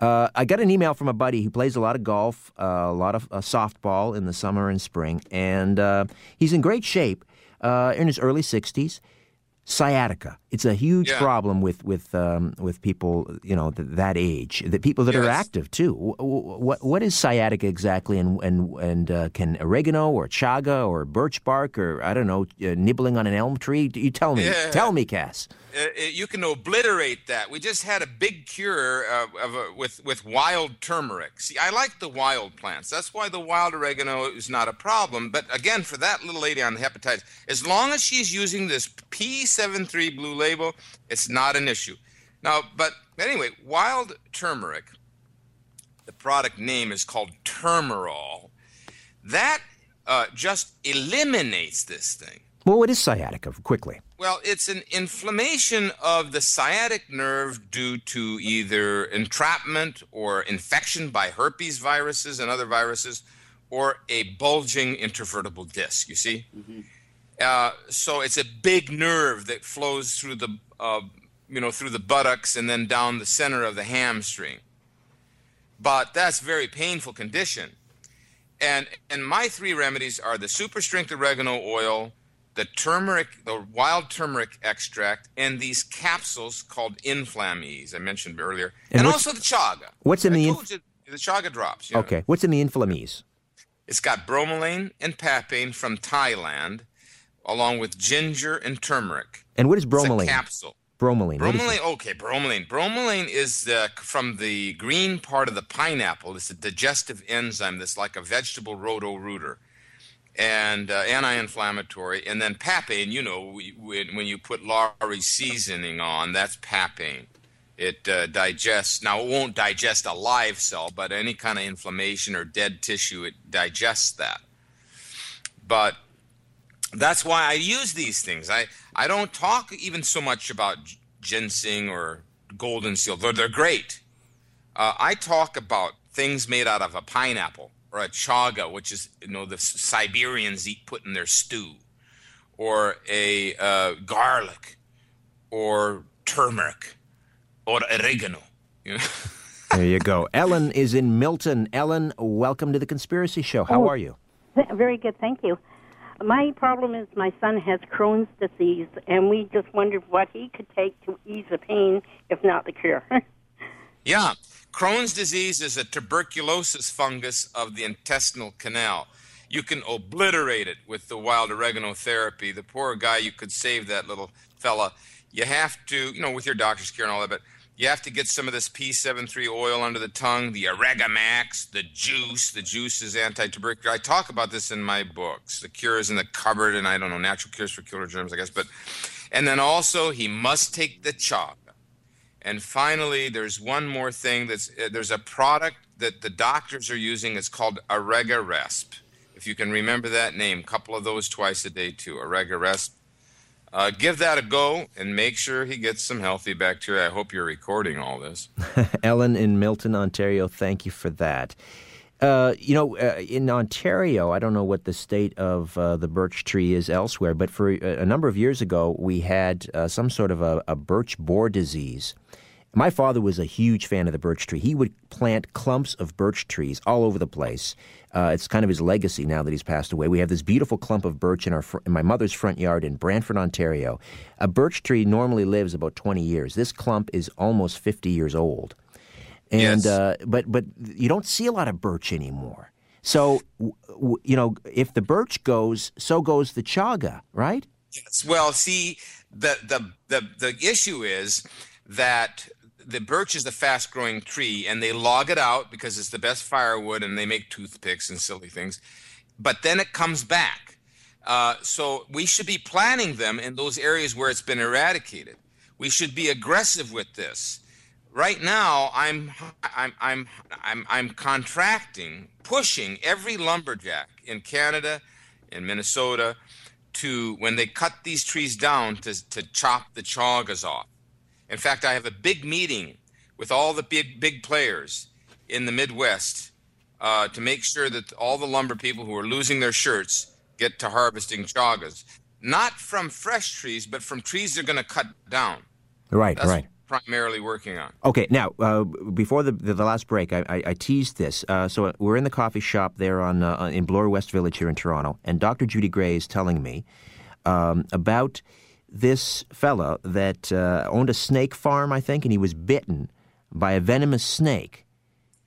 Uh, I got an email from a buddy who plays a lot of golf, uh, a lot of uh, softball in the summer and spring, and uh, he's in great shape uh, in his early 60s. Sciatica. It's a huge Yeah. problem with with um, with people, you know, th- that age. The people that are active too. Wh- What what is sciatica exactly? And and and uh, can oregano or chaga or birch bark or I don't know, uh, nibbling on an elm tree? You tell me. Yeah. Tell me, Cass. uh, you can obliterate that. We just had a big cure uh, of a, with with wild turmeric. See, I like the wild plants. That's why the wild oregano is not a problem. But again, for that little lady on hepatitis, as long as she's using this P73 blue label, it's not an issue. Now, but anyway, wild turmeric. The product name is called Termerol. That uh, just eliminates this thing. Well, what is sciatica? Quickly. Well, it's an inflammation of the sciatic nerve due to either entrapment or infection by herpes viruses and other viruses, or a bulging intervertebral disc. You see? Uh, so it's a big nerve that flows through the, uh, you know, through the buttocks and then down the center of the hamstring. But that's a very painful condition. And and my three remedies are the super strength oregano oil, the turmeric, the wild turmeric extract, and these capsules called Inflamease I mentioned earlier, And and, also the chaga. what's in I the you, the chaga drops? Okay. What's in the inflamease? It's got bromelain and papain from Thailand, along with ginger and turmeric. And what is It's a bromelain? capsule. Bromelain. Bromelain, okay, bromelain. Bromelain is uh, from the green part of the pineapple. It's a digestive enzyme that's like a vegetable roto-rooter and uh, anti-inflammatory. And then papain, you know, we- when, when you put Lowry seasoning on, that's papain. It uh, digests. Now, it won't digest a live cell, but any kind of inflammation or dead tissue, it digests that. But that's why I use these things. I, I don't talk even so much about ginseng or golden seal, though they're great. Uh, I talk about things made out of a pineapple or a chaga, which is you know the Siberians eat put in their stew, or a uh, garlic, or turmeric, or oregano. You know? There you go. Ellen is in Milton. Ellen, welcome to the Conspiracy Show. How Oh. are you? Very good, thank you. My problem is my son has Crohn's disease, and we just wondered what he could take to ease the pain, if not the cure. Yeah. Crohn's disease is a tuberculosis fungus of the intestinal canal. You can obliterate it with the wild oregano therapy. The poor guy, you could save that little fella. You have to, you know, with your doctor's care and all that, but you have to get some of this P73 oil under the tongue, the OregaMax, the juice. The juice is anti-tubercular. I talk about this in my books. The cure is in the cupboard, and I don't know, natural cures for killer germs, I guess. But, and then also he must take the chaga. And finally, there's one more thing. That's uh, there's a product that the doctors are using. It's called OregaResp. If you can remember that name, a couple of those twice a day too. Arega Resp. Uh, give that a go and make sure he gets some healthy bacteria. I hope you're recording all this. Ellen in Milton, Ontario, thank you for that. Uh, you know, uh, in Ontario, I don't know what the state of uh, the birch tree is elsewhere, but for a, a number of years ago, we had uh, some sort of a, a birch borer disease. My father was a huge fan of the birch tree. He would plant clumps of birch trees all over the place. Uh, it's kind of his legacy now that he's passed away. We have this beautiful clump of birch in our fr- in my mother's front yard in Brantford, Ontario. A birch tree normally lives about 20 years. This clump is almost 50 years old. And Yes. uh, but but you don't see a lot of birch anymore. So w- w- you know, if the birch goes, so goes the chaga, right? Yes. Well, see, the the the the issue is that the birch is the fast growing tree and they log it out because it's the best firewood and they make toothpicks and silly things. But then it comes back. Uh, so we should be planting them in those areas where it's been eradicated. We should be aggressive with this. Right now, I'm I'm I'm I'm I'm contracting, pushing every lumberjack in Canada, in Minnesota, to when they cut these trees down to, to chop the chagas off. In fact, I have a big meeting with all the big big players in the Midwest uh, to make sure that all the lumber people who are losing their shirts get to harvesting chagas, not from fresh trees, but from trees they're going to cut down. Right, That's right. primarily working on. Okay, now uh, before the, the the last break, I, I, I teased this. Uh, so we're in the coffee shop there on uh, in Bloor West Village here in Toronto, and Dr. Judy Gray is telling me um, about this fellow that uh, owned a snake farm, I think, and he was bitten by a venomous snake,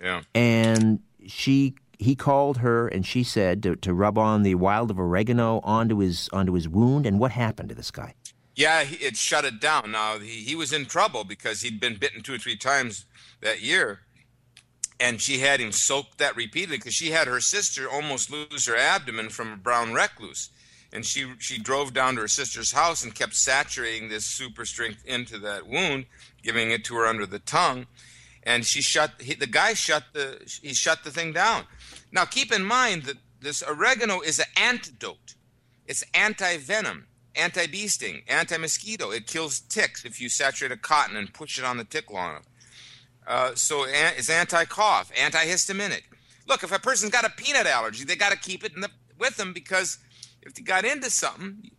Yeah. and she he called her and she said to, to rub on the wild of oregano onto his onto his wound. And what happened to this guy? Yeah, he, it shut it down. Now he, he was in trouble because he'd been bitten two or three times that year, and she had him soak that repeatedly because she had her sister almost lose her abdomen from a brown recluse, and she she drove down to her sister's house and kept saturating this super strength into that wound, giving it to her under the tongue, and she shut he, the guy shut the he shut the thing down. Now keep in mind that this oregano is an antidote. It's anti-venom, anti-bee sting, anti-mosquito. It kills ticks if you saturate a cotton and push it on the tick long. Uh, so it's anti-cough, antihistaminic. Look, if a person's got a peanut allergy, they got to keep it the, with them because if you got into something,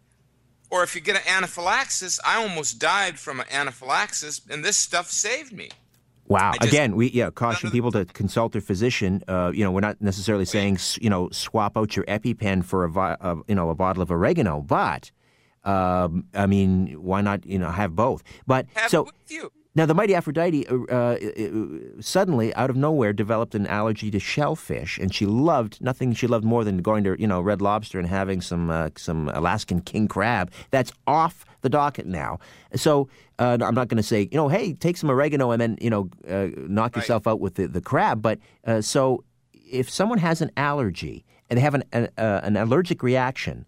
or if you get an anaphylaxis, I almost died from an anaphylaxis, and this stuff saved me. Wow. Just- Again, we yeah caution people to consult their physician. Uh, you know, we're not necessarily saying you know swap out your EpiPen for a, uh, you know a bottle of oregano, but um, I mean, why not you know have both? But Have so it with you. Now the mighty Aphrodite uh, uh, uh, suddenly out of nowhere developed an allergy to shellfish, and she loved nothing. She loved more than going to you know Red Lobster and having some uh, some Alaskan king crab. That's off the docket now. So uh, I'm not going to say you know hey take some oregano and then you know uh, knock Right. yourself out with the, the crab. But uh, so if someone has an allergy and they have an an, uh, an allergic reaction.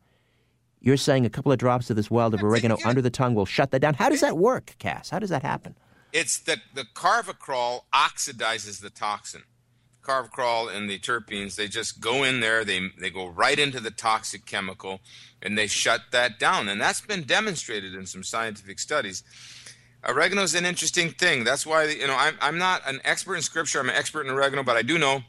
You're saying a couple of drops of this wild of oregano under the tongue will shut that down. How does that work, Cass? How does that happen? It's the the carvacrol oxidizes the toxin. Carvacrol and the terpenes, they just go in there, they they go right into the toxic chemical, and they shut that down. And that's been demonstrated in some scientific studies. Oregano is an interesting thing. That's why you know I'm I'm not an expert in scripture. I'm an expert in oregano, but I do know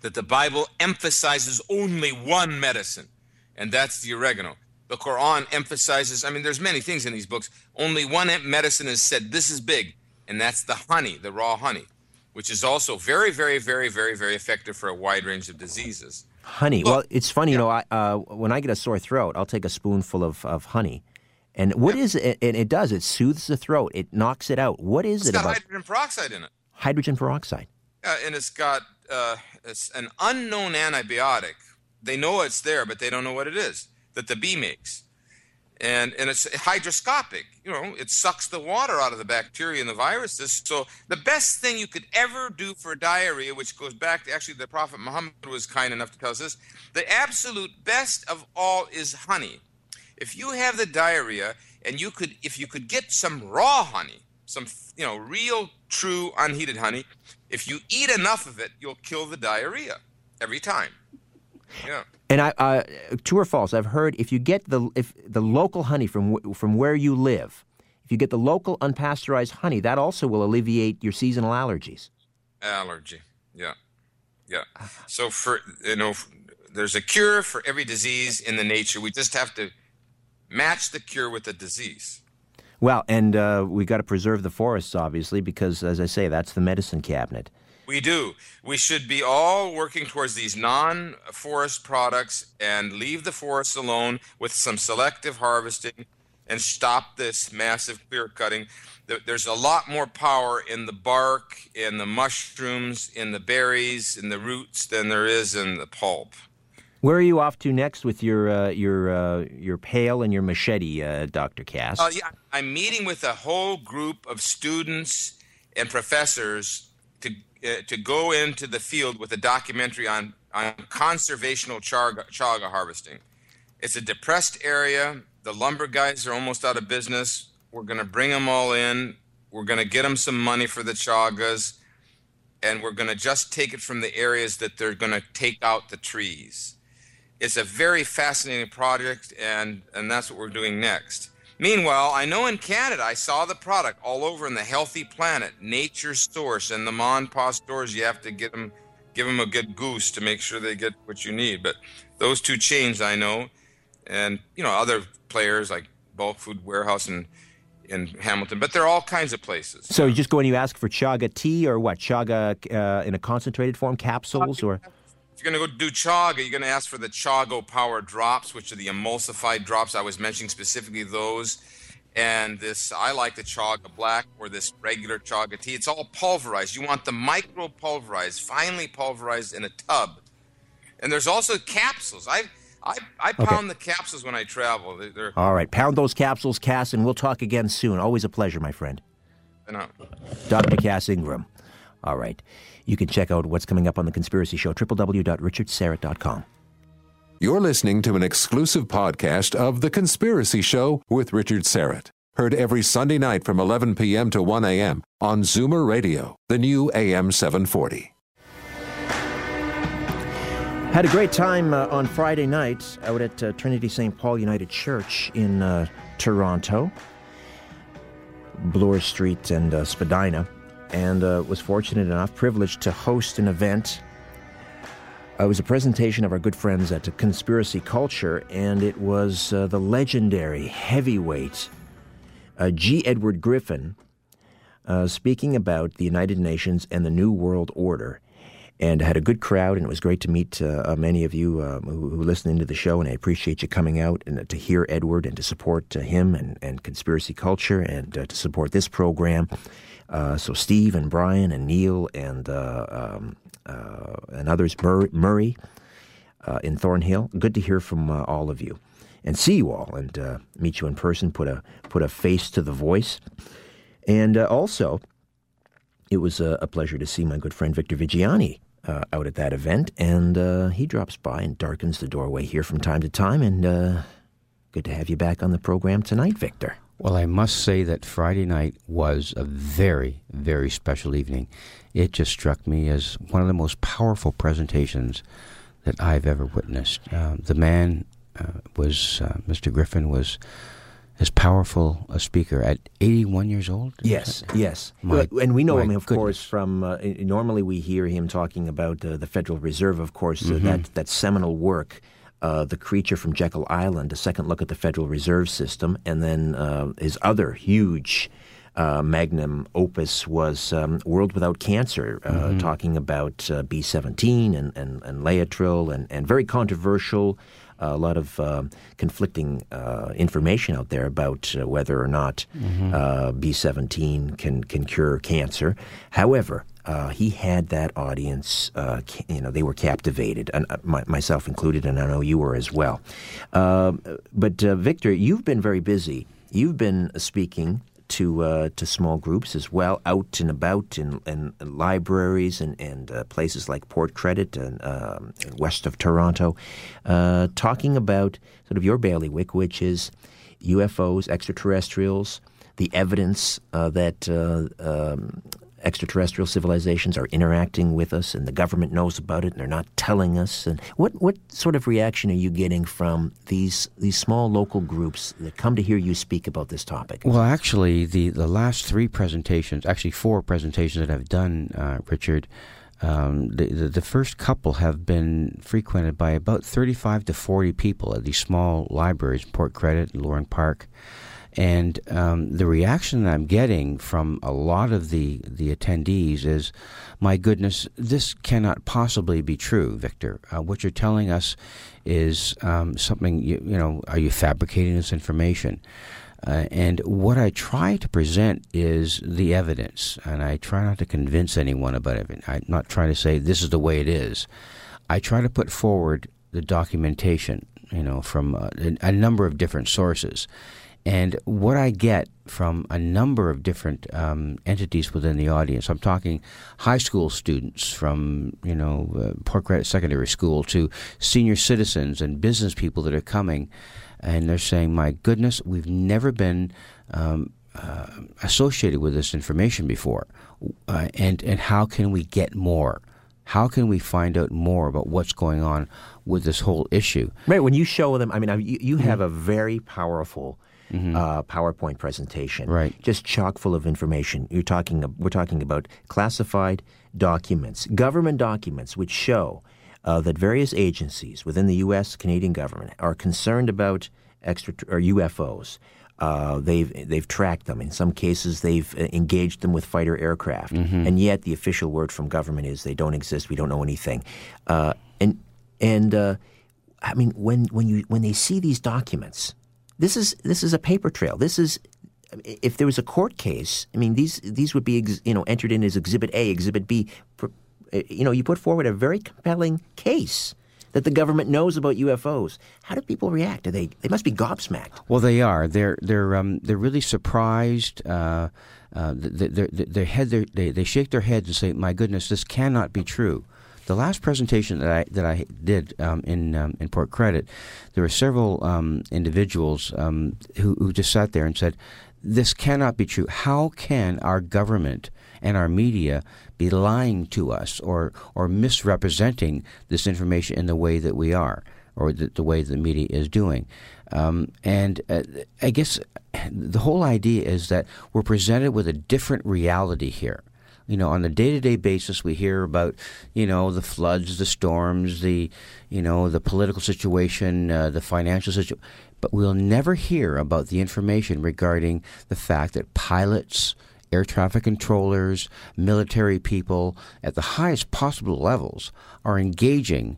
that the Bible emphasizes only one medicine, and that's the oregano. The Quran emphasizes, I mean, there's many things in these books. Only one medicine is said, this is big, and that's the honey, the raw honey, which is also very, very, very, very, very effective for a wide range of diseases. Honey. Look, well, it's funny, you know. I, uh, when I get a sore throat, I'll take a spoonful of, of honey, and what is it? And it does. It soothes the throat. It knocks it out. What is It's it It's got about hydrogen peroxide in it, hydrogen peroxide? uh, and it's got uh, it's an unknown antibiotic. They know it's there, but they don't know what it is that the bee makes. And, and it's hydroscopic. You know, it sucks the water out of the bacteria and the viruses. So the best thing you could ever do for diarrhea, which goes back to actually the Prophet Muhammad was kind enough to tell us this, the absolute best of all is honey. If you have the diarrhea and you could, if you could get some raw honey, some you know real true unheated honey, if you eat enough of it, you'll kill the diarrhea every time. Yeah. And I, uh, true or false? I've heard if you get the if the local honey from from where you live, if you get the local unpasteurized honey, that also will alleviate your seasonal allergies. Allergy. Yeah. Yeah. So for you know, there's a cure for every disease in the nature. We just have to match the cure with the disease. Well, and uh, we got to preserve the forests, obviously, because as I say, that's the medicine cabinet. We do. We should be all working towards these non forest products and leave the forests alone with some selective harvesting and stop this massive clear cutting. There's a lot more power in the bark, in the mushrooms, in the berries, in the roots than there is in the pulp. Where are you off to next with your uh, your uh, your pail and your machete, uh, Doctor Cass? Uh, yeah, I'm meeting with a whole group of students and professors to uh, to go into the field with a documentary on on conservational chaga, chaga harvesting. It's a depressed area. The lumber guys are almost out of business. We're going to bring them all in. We're going to get them some money for the chagas, and we're going to just take it from the areas that they're going to take out the trees. it's a very fascinating project, and and that's what we're doing next. Meanwhile, I know in Canada, I saw the product all over in the Healthy Planet, Nature Source, and the Mon Pa stores. You have to get them, give them a good goose to make sure they get what you need. But those two chains I know, and you know other players like Bulk Food Warehouse and in Hamilton, but there are all kinds of places. So you just go and you ask for chaga tea or what? Chaga uh, in a concentrated form, capsules, or if you're going to go do chaga, you're going to ask for the Chaga Power Drops, which are the emulsified drops. I was mentioning specifically those. And this, I like the Chaga Black or this regular Chaga tea. It's all pulverized. You want the micro pulverized, finely pulverized in a tub. And there's also capsules. I I, I pound okay. the capsules when I travel. They're, they're, all right. Pound those capsules, Cass, and we'll talk again soon. Always a pleasure, my friend. Dr. Cass Ingram. All right. You can check out what's coming up on The Conspiracy Show, www.richardsyrett.com. You're listening to an exclusive podcast of The Conspiracy Show with Richard Syrett. Heard every Sunday night from 11 p.m. to 1 a.m. on Zoomer Radio, the new AM 740. Had a great time uh, on Friday night out at uh, Trinity St. Paul United Church in uh, Toronto, Bloor Street and uh, Spadina and uh, was fortunate enough, privileged to host an event. Uh, it was a presentation of our good friends at Conspiracy Culture, and it was uh, the legendary heavyweight uh, G. Edward Griffin uh, speaking about the United Nations and the New World Order. And had a good crowd, and it was great to meet uh, many of you who, who listen into the show. And I appreciate you coming out and to hear Edward and to support him and, and conspiracy culture and to support this program. Uh, so Steve and Brian and Neil and uh, um, uh, and others, Murray uh, in Thornhill. Good to hear from uh, all of you and see you all and meet you in person. Put a put a face to the voice, and also it was a, a, pleasure to see my good friend Victor Viggiani. out at that event, and he drops by and darkens the doorway here from time to time. And good to have you back on the program tonight, Victor. Well, I must say that Friday night was a very, very special evening. It just struck me as one of the most powerful presentations that I've ever witnessed. Uh, the man uh, was, uh, Mr. Griffin was as powerful a speaker at 81 years old? Yes, yes. My, and we know him, of goodness. course, from uh, normally we hear him talking about uh, the Federal Reserve, of course, uh, mm-hmm. that, that seminal work uh, The Creature from Jekyll Island, a second look at the Federal Reserve System, and then uh, his other huge uh, magnum opus was um, World Without Cancer, uh, mm-hmm. talking about uh, B17 and, and, and Laetrile, and, and very controversial. a lot of conflicting uh, information out there about whether or not mm-hmm. B17 can, can cure cancer. However, uh, he had that audience. Uh, you know, they were captivated, and uh, my, myself included, and I know you were as well. Um, but uh, Victor, you've been very busy. You've been speaking to uh, to small groups as well, out and about in, in libraries and, and uh, places like Port Credit and, um, west of Toronto, talking about sort of your bailiwick, which is UFOs, extraterrestrials, the evidence that um, extraterrestrial civilizations are interacting with us and the government knows about it and they're not telling us. And what what sort of reaction are you getting from these these small local groups that come to hear you speak about this topic? Well actually the the last three presentations actually four presentations that I've done uh, Richard um, the, the, the first couple have been frequented by about 35 to 40 people at these small libraries Port Credit Lorne Park and um, the reaction that I'm getting from a lot of the, the attendees is, my goodness, this cannot possibly be true, Victor. Uh, what you're telling us is um, something, you, you, know, are you fabricating this information? Uh, and what I try to present is the evidence, and I try not to convince anyone about it. I'm not trying to say this is the way it is. I try to put forward the documentation, you know, from a, a number of different sources. And what I get from a number of different um, entities within the audience, I'm talking high school students from, you know, uh, Port Credit Secondary School to senior citizens and business people that are coming, and they're saying, my goodness, we've never been um, uh, associated with this information before. Uh, and, and how can we get more? How can we find out more about what's going on with this whole issue? Right. When you show them, I mean, you, you have a very powerful Mm-hmm. uh, PowerPoint presentation, Right. Just chock full of information. You're talking. We're talking about classified documents, government documents, which show uh, that various agencies within the U.S. Canadian government are concerned about extra or UFOs. Uh, they've they've tracked them. In some cases, they've uh, engaged them with fighter aircraft, Mm-hmm. and yet the official word from government is they don't exist. We don't know anything. Uh, and and uh, I mean, when when you when they see these documents, this is this is a paper trail. This is if there was a court case. I mean, these these would be you know entered in as Exhibit A, Exhibit B. uh, You know, you put forward a very compelling case that the government knows about UFOs. How do people react? Do they they must be gobsmacked? Well, they are. They're they're um, they're really surprised. Uh, uh, they, they, they, head, they they shake their heads and say, "My goodness, this cannot be true." The last presentation that I that I did um, in um, in Port Credit, there were several um, individuals um, who who just sat there and said, "This cannot be true. How can our government and our media be lying to us or or misrepresenting this information in the way that we are?" or the, the way the media is doing. Um, and uh, I guess the whole idea is that we're presented with a different reality here. You know, on a day-to-day basis, we hear about, you know, the floods, the storms, the, you know, the political situation, uh, the financial situation, but we'll never hear about the information regarding the fact that pilots, air traffic controllers, military people at the highest possible levels are engaging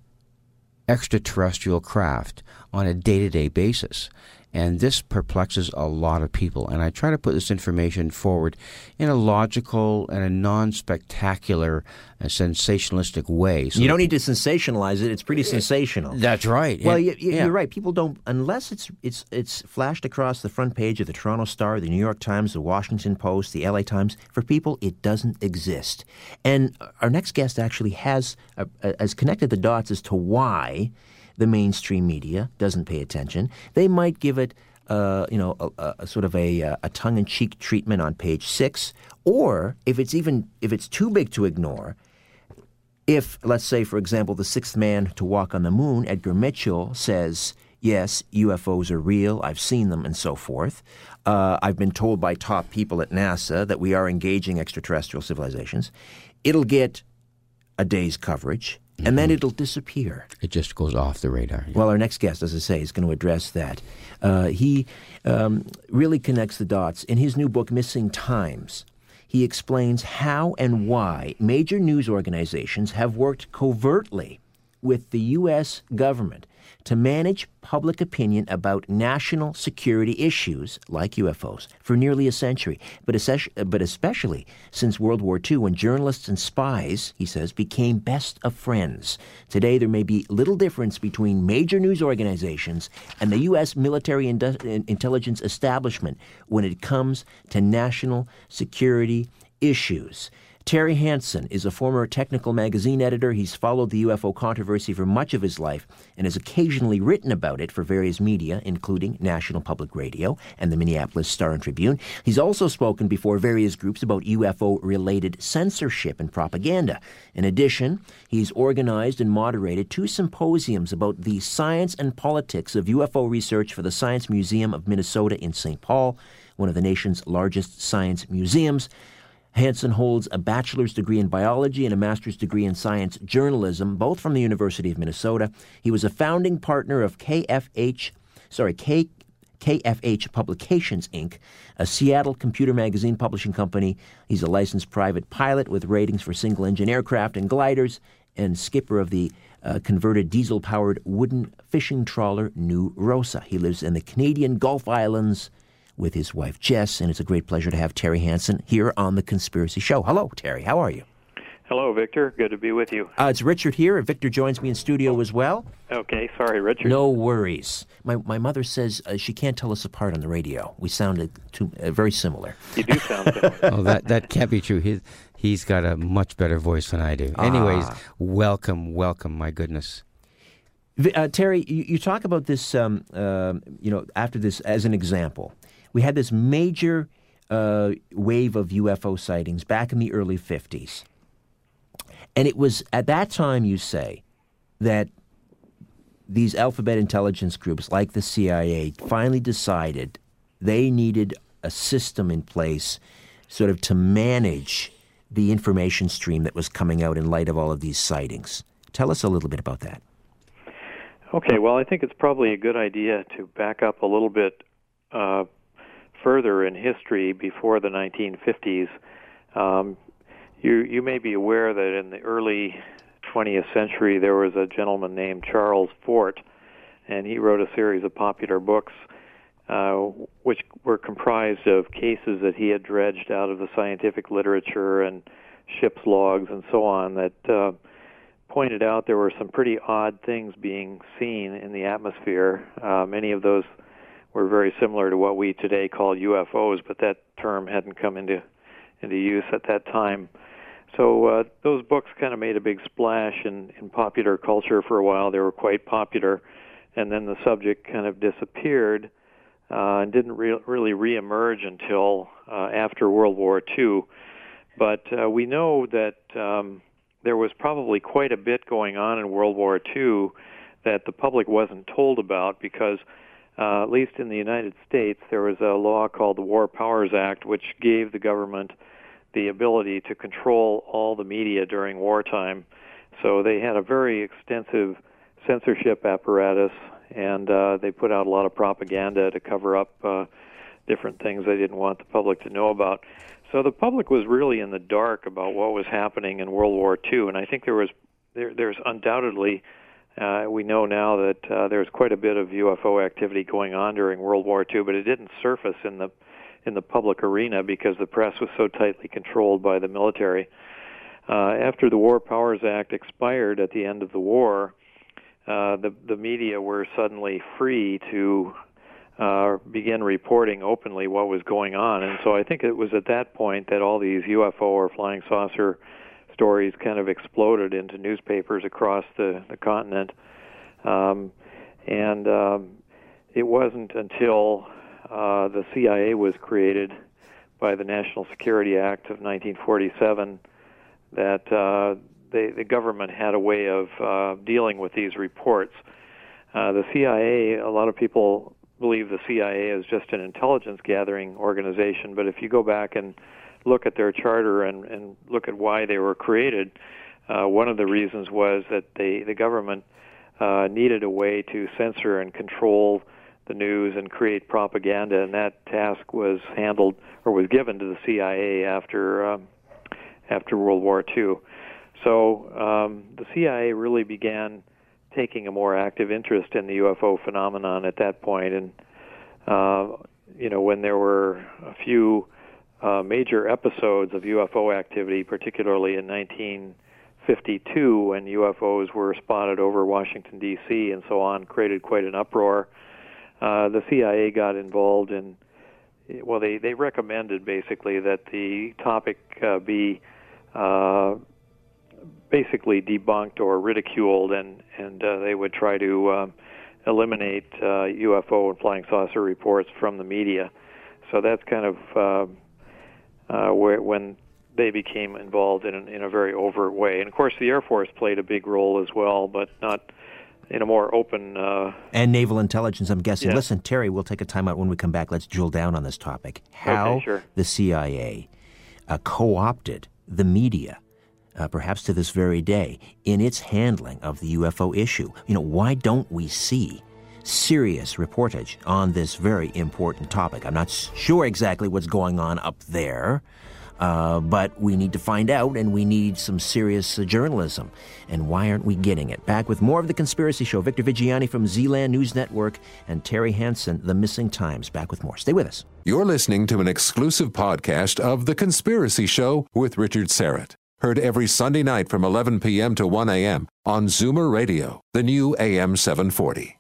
extraterrestrial craft on a day to day basis. And this perplexes a lot of people. And I try to put this information forward in a logical and a non spectacular, uh, sensationalistic way. you don't need to sensationalize it. It's pretty sensational. That's right. Well, And- you, you, yeah. you're right. People don't unless it's it's it's flashed across the front page of the Toronto Star, the New York Times, the Washington Post, the LA Times. For people, it doesn't exist. And our next guest actually has uh, uh, has connected the dots as to why the mainstream media doesn't pay attention. They might give it. Uh, you know, a, a, sort of a, uh, a tongue-in-cheek treatment on page six, or if it's even if it's too big to ignore, if, let's say, for example, the sixth man to walk on the moon, Edgar Mitchell, says, yes, UFOs are real, I've seen them, and so forth. Uh, I've been told by top people at NASA that we are engaging extraterrestrial civilizations. It'll get a day's coverage, and then it'll disappear. It just goes off the radar. Well, our next guest, as I say, is going to address that. Uh, he um, really connects the dots. In his new book, Missing Times, he explains how and why major news organizations have worked covertly with the U.S. government to manage public opinion about national security issues like UFOs for nearly a century, but, but especially since World War II when journalists and spies, he says, became best of friends. Today, there may be little difference between major news organizations and the U.S. military intelligence establishment when it comes to national security issues. Terry Hansen is a former technical magazine editor. He's followed the UFO controversy for much of his life and has occasionally written about it for various media, including National Public Radio and the Minneapolis Star and Tribune. He's also spoken before various groups about UFO related censorship and propaganda. In addition, he's organized and moderated two symposiums about the science and politics of UFO research for the Science Museum of Minnesota in St. Paul, one of the nation's largest science museums. Hansen holds a bachelor's degree in biology and a master's degree in science journalism, both from the University of Minnesota. He was a founding partner of KFH, sorry, K, KFH Publications Inc., a Seattle computer magazine publishing company. He's a licensed private pilot with ratings for single engine aircraft and gliders, and skipper of the uh, converted diesel powered wooden fishing trawler New Rosa. He lives in the Canadian Gulf Islands with his wife Jess, and it's a great pleasure to have Terry Hansen here on the Conspiracy Show. Hello, Terry. How are you? Hello, Victor. Good to be with you. Uh, it's Richard here. Victor joins me in studio as well. Okay, sorry, Richard. No worries. My my mother says uh, she can't tell us apart on the radio. We sounded too, uh, very similar. You do sound similar. oh, that that can't be true. He he's got a much better voice than I do. Anyways, Ah. welcome, welcome. My goodness. Uh, Terry, you, you talk about this, um, um you know, after this as an example. We had this major uh, wave of UFO sightings back in the early 50s. And it was at that time, you say, that these alphabet intelligence groups, like the CIA, finally decided they needed a system in place sort of to manage the information stream that was coming out in light of all of these sightings. Tell us a little bit about that. Okay, well, I think it's probably a good idea to back up a little bit uh, further in history before the 1950s. Um, you you may be aware that in the early 20th century there was a gentleman named Charles Fort, and he wrote a series of popular books uh, which were comprised of cases that he had dredged out of the scientific literature and ship's logs and so on that uh, pointed out there were some pretty odd things being seen in the atmosphere. Uh, many of those were very similar to what we today call UFOs, but that term hadn't come into into use at that time. So uh, those books kind of made a big splash in, in popular culture for a while. They were quite popular, and then the subject kind of disappeared uh, and didn't re- really reemerge until uh, after World War II. But uh, we know that um, there was probably quite a bit going on in World War II that the public wasn't told about because, uh, at least in the United States, there was a law called the War Powers Act, which gave the government the ability to control all the media during wartime. So they had a very extensive censorship apparatus, and uh, they put out a lot of propaganda to cover up uh, different things they didn't want the public to know about. So the public was really in the dark about what was happening in World War II, and I think there was there, there's undoubtedly uh, we know now that uh, there's quite a bit of UFO activity going on during World War II, but it didn't surface in the in the public arena because the press was so tightly controlled by the military. Uh, after the War Powers Act expired at the end of the war, uh, the the media were suddenly free to uh, begin reporting openly what was going on, and so I think it was at that point that all these UFO or flying saucer stories kind of exploded into newspapers across the the continent, um, and um, it wasn't until uh, the CIA was created by the National Security Act of 1947 that uh, they, the government had a way of uh, dealing with these reports. Uh, the CIA, a lot of people believe the CIA is just an intelligence gathering organization, but if you go back and look at their charter and, and look at why they were created, uh, one of the reasons was that they, the government uh, needed a way to censor and control the news and create propaganda, and that task was handled or was given to the CIA after um, after World War II. So um, the CIA really began taking a more active interest in the UFO phenomenon at that point, and uh, you know when there were a few uh, major episodes of UFO activity, particularly in 1952 when UFOs were spotted over Washington D.C. and so on, created quite an uproar. Uh, the CIA got involved in. Well, they they recommended basically that the topic uh, be uh, basically debunked or ridiculed, and and uh, they would try to um, eliminate uh, UFO and flying saucer reports from the media. So that's kind of uh, where when they became involved in in a very overt way. And of course, the Air Force played a big role as well, but not in a more open. Uh, and naval intelligence, I'm guessing. Yeah. Listen, Terry, we'll take a time out when we come back. Let's drill down on this topic. How Okay, sure. the CIA uh, co opted the media. Uh, perhaps to this very day, in its handling of the UFO issue. You know, why don't we see serious reportage on this very important topic? I'm not sure exactly what's going on up there, uh, but we need to find out, and we need some serious uh, journalism. And why aren't we getting it? Back with more of The Conspiracy Show. Victor Viggiani from Zealand News Network and Terry Hansen, The Missing Times. Back with more. Stay with us. You're listening to an exclusive podcast of The Conspiracy Show with Richard Syrett. Heard every Sunday night from 11 p.m. to 1 a.m. on Zoomer Radio, the new AM 740.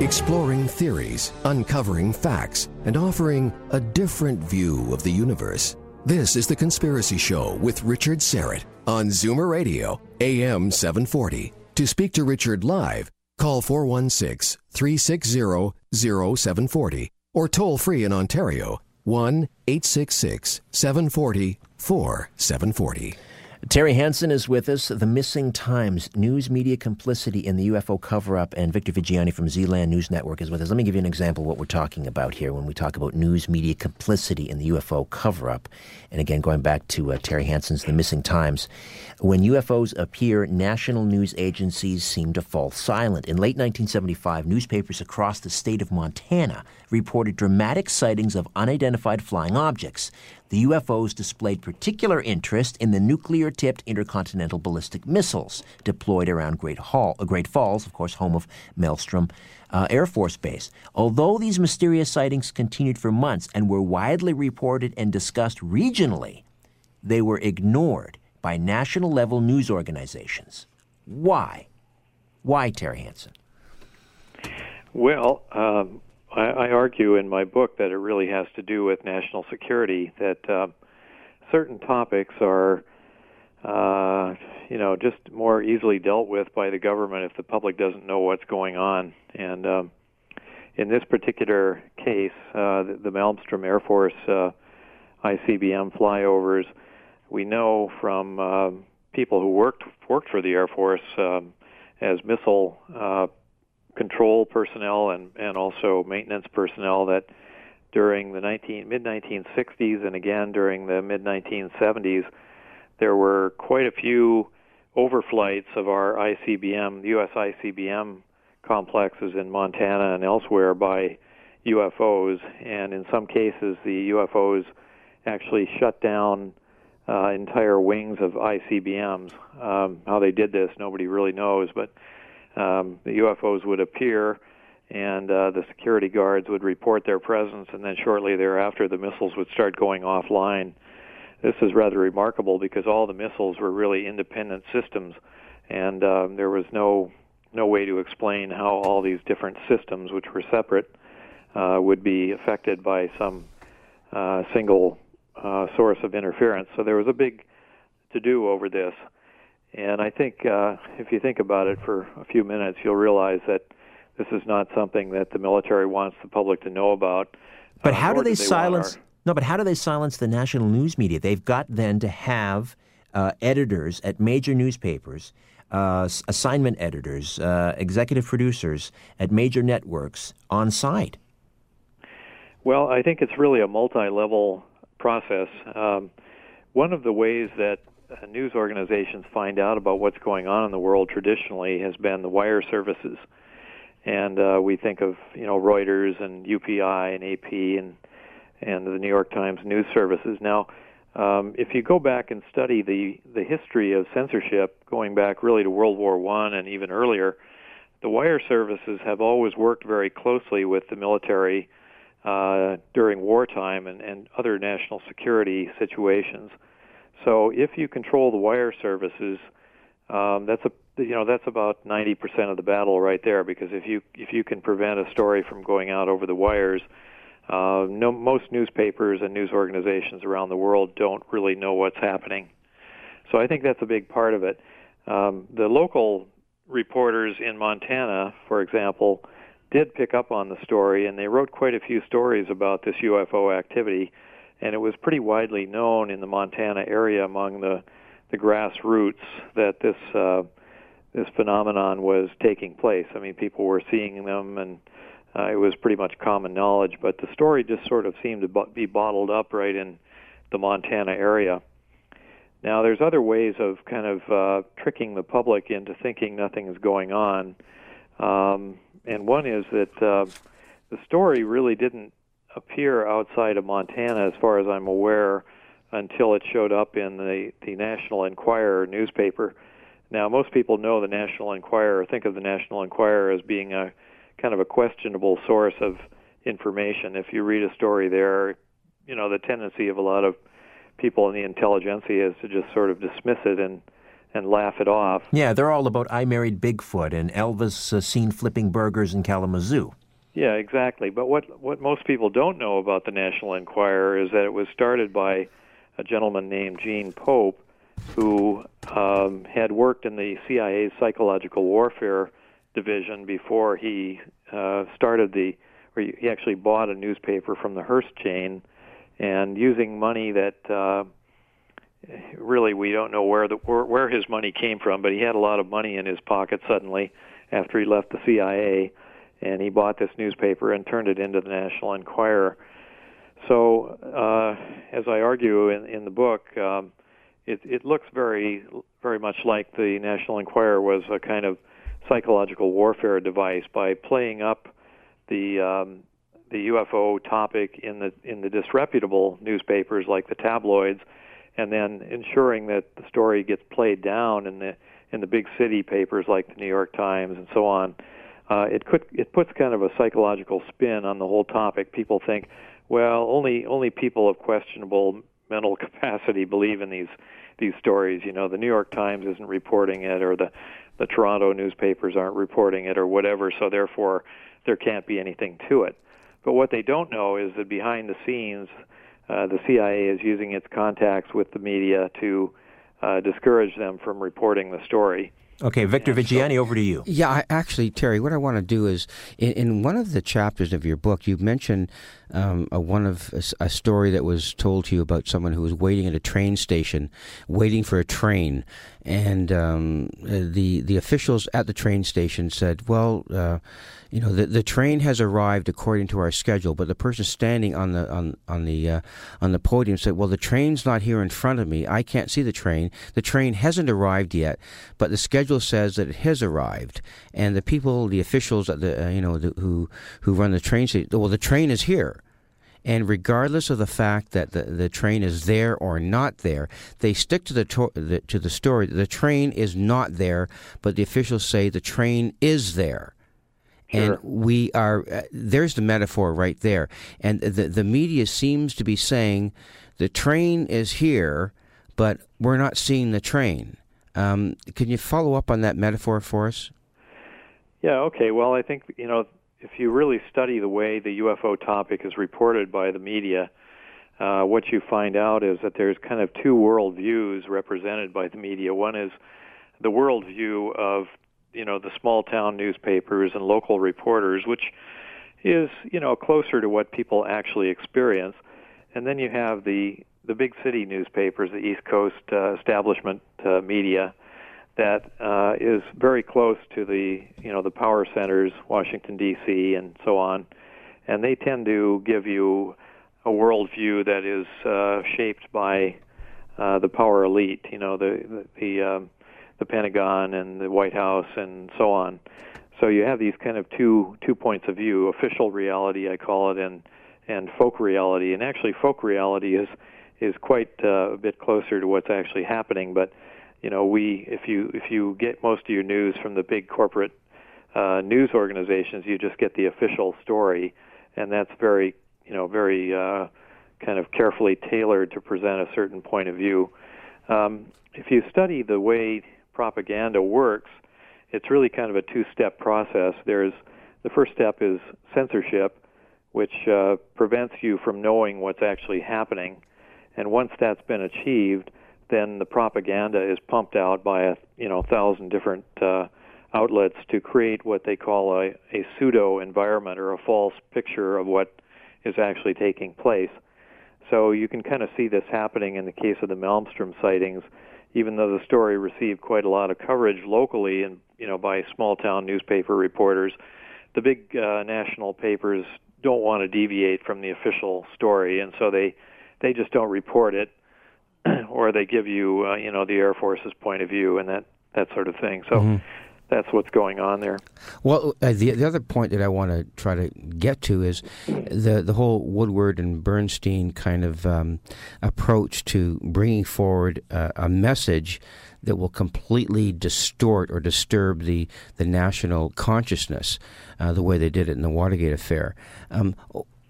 Exploring theories, uncovering facts, and offering a different view of the universe. This is The Conspiracy Show with Richard Syrett on Zoomer Radio, AM 740. To speak to Richard live, call 416 360 0740 or toll free in Ontario 1 866 740 4740. Terry Hansen is with us. The Missing Times, news media complicity in the UFO cover up, and Victor Viggiani from Zealand News Network is with us. Let me give you an example of what we're talking about here when we talk about news media complicity in the UFO cover up. And again, going back to uh, Terry Hansen's The Missing Times, when UFOs appear, national news agencies seem to fall silent. In late 1975, newspapers across the state of Montana reported dramatic sightings of unidentified flying objects the UFOs displayed particular interest in the nuclear tipped intercontinental ballistic missiles deployed around Great, Hall, uh, Great Falls, of course, home of Malmstrom uh, Air Force Base. Although these mysterious sightings continued for months and were widely reported and discussed regionally, they were ignored by national level news organizations. Why? Why, Terry Hansen? Well, um, I, I argue in my book that it really has to do with national security. That uh, certain topics are, uh, you know, just more easily dealt with by the government if the public doesn't know what's going on. And um, in this particular case, uh, the, the Malmstrom Air Force uh, ICBM flyovers, we know from uh, people who worked worked for the Air Force um, as missile uh, control personnel and, and also maintenance personnel that during the 19, mid 1960s and again during the mid 1970s, there were quite a few overflights of our ICBM, the U.S. ICBM complexes in Montana and elsewhere by UFOs, and in some cases, the UFOs actually shut down uh, entire wings of ICBMs. Um, how they did this, nobody really knows, but um, the UFOs would appear, and uh, the security guards would report their presence, and then shortly thereafter, the missiles would start going offline. This is rather remarkable because all the missiles were really independent systems, and um, there was no no way to explain how all these different systems, which were separate, uh, would be affected by some uh, single uh, source of interference. So there was a big to do over this. And I think uh, if you think about it for a few minutes, you'll realize that this is not something that the military wants the public to know about. But uh, how do they, do they silence? Our... No, but how do they silence the national news media? They've got then to have uh, editors at major newspapers, uh, assignment editors, uh, executive producers at major networks on site. Well, I think it's really a multi-level process. Um, one of the ways that uh, news organizations find out about what's going on in the world traditionally has been the wire services, and uh, we think of you know Reuters and UPI and AP and and the New York Times news services. Now, um, if you go back and study the the history of censorship, going back really to World War One and even earlier, the wire services have always worked very closely with the military uh, during wartime and, and other national security situations. So if you control the wire services, um, that's a you know that's about 90% of the battle right there because if you if you can prevent a story from going out over the wires, uh, no, most newspapers and news organizations around the world don't really know what's happening. So I think that's a big part of it. Um, the local reporters in Montana, for example, did pick up on the story and they wrote quite a few stories about this UFO activity and it was pretty widely known in the Montana area among the the grassroots that this uh, this phenomenon was taking place. I mean, people were seeing them, and uh, it was pretty much common knowledge. But the story just sort of seemed to be bottled up right in the Montana area. Now, there's other ways of kind of uh, tricking the public into thinking nothing is going on, um, and one is that uh, the story really didn't appear outside of Montana, as far as I'm aware, until it showed up in the, the National Enquirer newspaper. Now, most people know the National Enquirer, think of the National Enquirer as being a kind of a questionable source of information. If you read a story there, you know, the tendency of a lot of people in the intelligentsia is to just sort of dismiss it and and laugh it off. Yeah, they're all about I married Bigfoot and Elvis uh, seen flipping burgers in Kalamazoo. Yeah, exactly. But what what most people don't know about the National Enquirer is that it was started by a gentleman named Gene Pope, who um, had worked in the CIA's psychological warfare division before he uh, started the, or he actually bought a newspaper from the Hearst chain, and using money that uh, really we don't know where the where, where his money came from, but he had a lot of money in his pocket suddenly after he left the CIA, and he bought this newspaper and turned it into the National Enquirer. So, uh, as I argue in, in the book, um, it, it looks very, very much like the National Enquirer was a kind of psychological warfare device by playing up the um, the UFO topic in the in the disreputable newspapers like the tabloids, and then ensuring that the story gets played down in the in the big city papers like the New York Times and so on. Uh, it could it puts kind of a psychological spin on the whole topic. People think, well, only only people of questionable mental capacity believe in these these stories. You know, the New York Times isn't reporting it, or the the Toronto newspapers aren't reporting it, or whatever. So therefore, there can't be anything to it. But what they don't know is that behind the scenes, uh, the CIA is using its contacts with the media to uh, discourage them from reporting the story. Okay, Victor Viggiani, over to you. Yeah, I, actually, Terry, what I want to do is in, in, one of the chapters of your book, you mentioned um, a, one of a, a, story that was told to you about someone who was waiting at a train station, waiting for a train, and um, the the officials at the train station said, "Well." Uh, you know the the train has arrived according to our schedule, but the person standing on the on on the uh, on the podium said, "Well, the train's not here in front of me. I can't see the train. The train hasn't arrived yet, but the schedule says that it has arrived." And the people, the officials at the uh, you know the, who who run the train say, "Well, the train is here." And regardless of the fact that the, the train is there or not there, they stick to the, to, the to the story. The train is not there, but the officials say the train is there. Sure. And we are, uh, there's the metaphor right there. And the, the media seems to be saying the train is here, but we're not seeing the train. Um, can you follow up on that metaphor for us? Yeah, okay. Well, I think, you know, if you really study the way the UFO topic is reported by the media, uh, what you find out is that there's kind of two worldviews represented by the media. One is the worldview of you know the small town newspapers and local reporters, which is you know closer to what people actually experience. And then you have the the big city newspapers, the East Coast uh, establishment uh, media, that uh, is very close to the you know the power centers, Washington D.C. and so on, and they tend to give you a worldview that is uh, shaped by uh, the power elite. You know the the, the um, the Pentagon and the White House and so on. So you have these kind of two two points of view: official reality, I call it, and and folk reality. And actually, folk reality is is quite uh, a bit closer to what's actually happening. But you know, we if you if you get most of your news from the big corporate uh, news organizations, you just get the official story, and that's very you know very uh, kind of carefully tailored to present a certain point of view. Um, if you study the way propaganda works, it's really kind of a two-step process. There's the first step is censorship, which uh, prevents you from knowing what's actually happening, and once that's been achieved, then the propaganda is pumped out by a you know thousand different uh, outlets to create what they call a, a pseudo environment or a false picture of what is actually taking place. So you can kind of see this happening in the case of the Malmstrom sightings even though the story received quite a lot of coverage locally and you know by small town newspaper reporters, the big uh, national papers don't want to deviate from the official story, and so they they just don't report it, or they give you uh, you know the Air Force's point of view and that that sort of thing. So. Mm-hmm that's what's going on there. Well, uh, the the other point that I want to try to get to is the the whole Woodward and Bernstein kind of um, approach to bringing forward uh, a message that will completely distort or disturb the the national consciousness, uh, the way they did it in the Watergate affair. Um,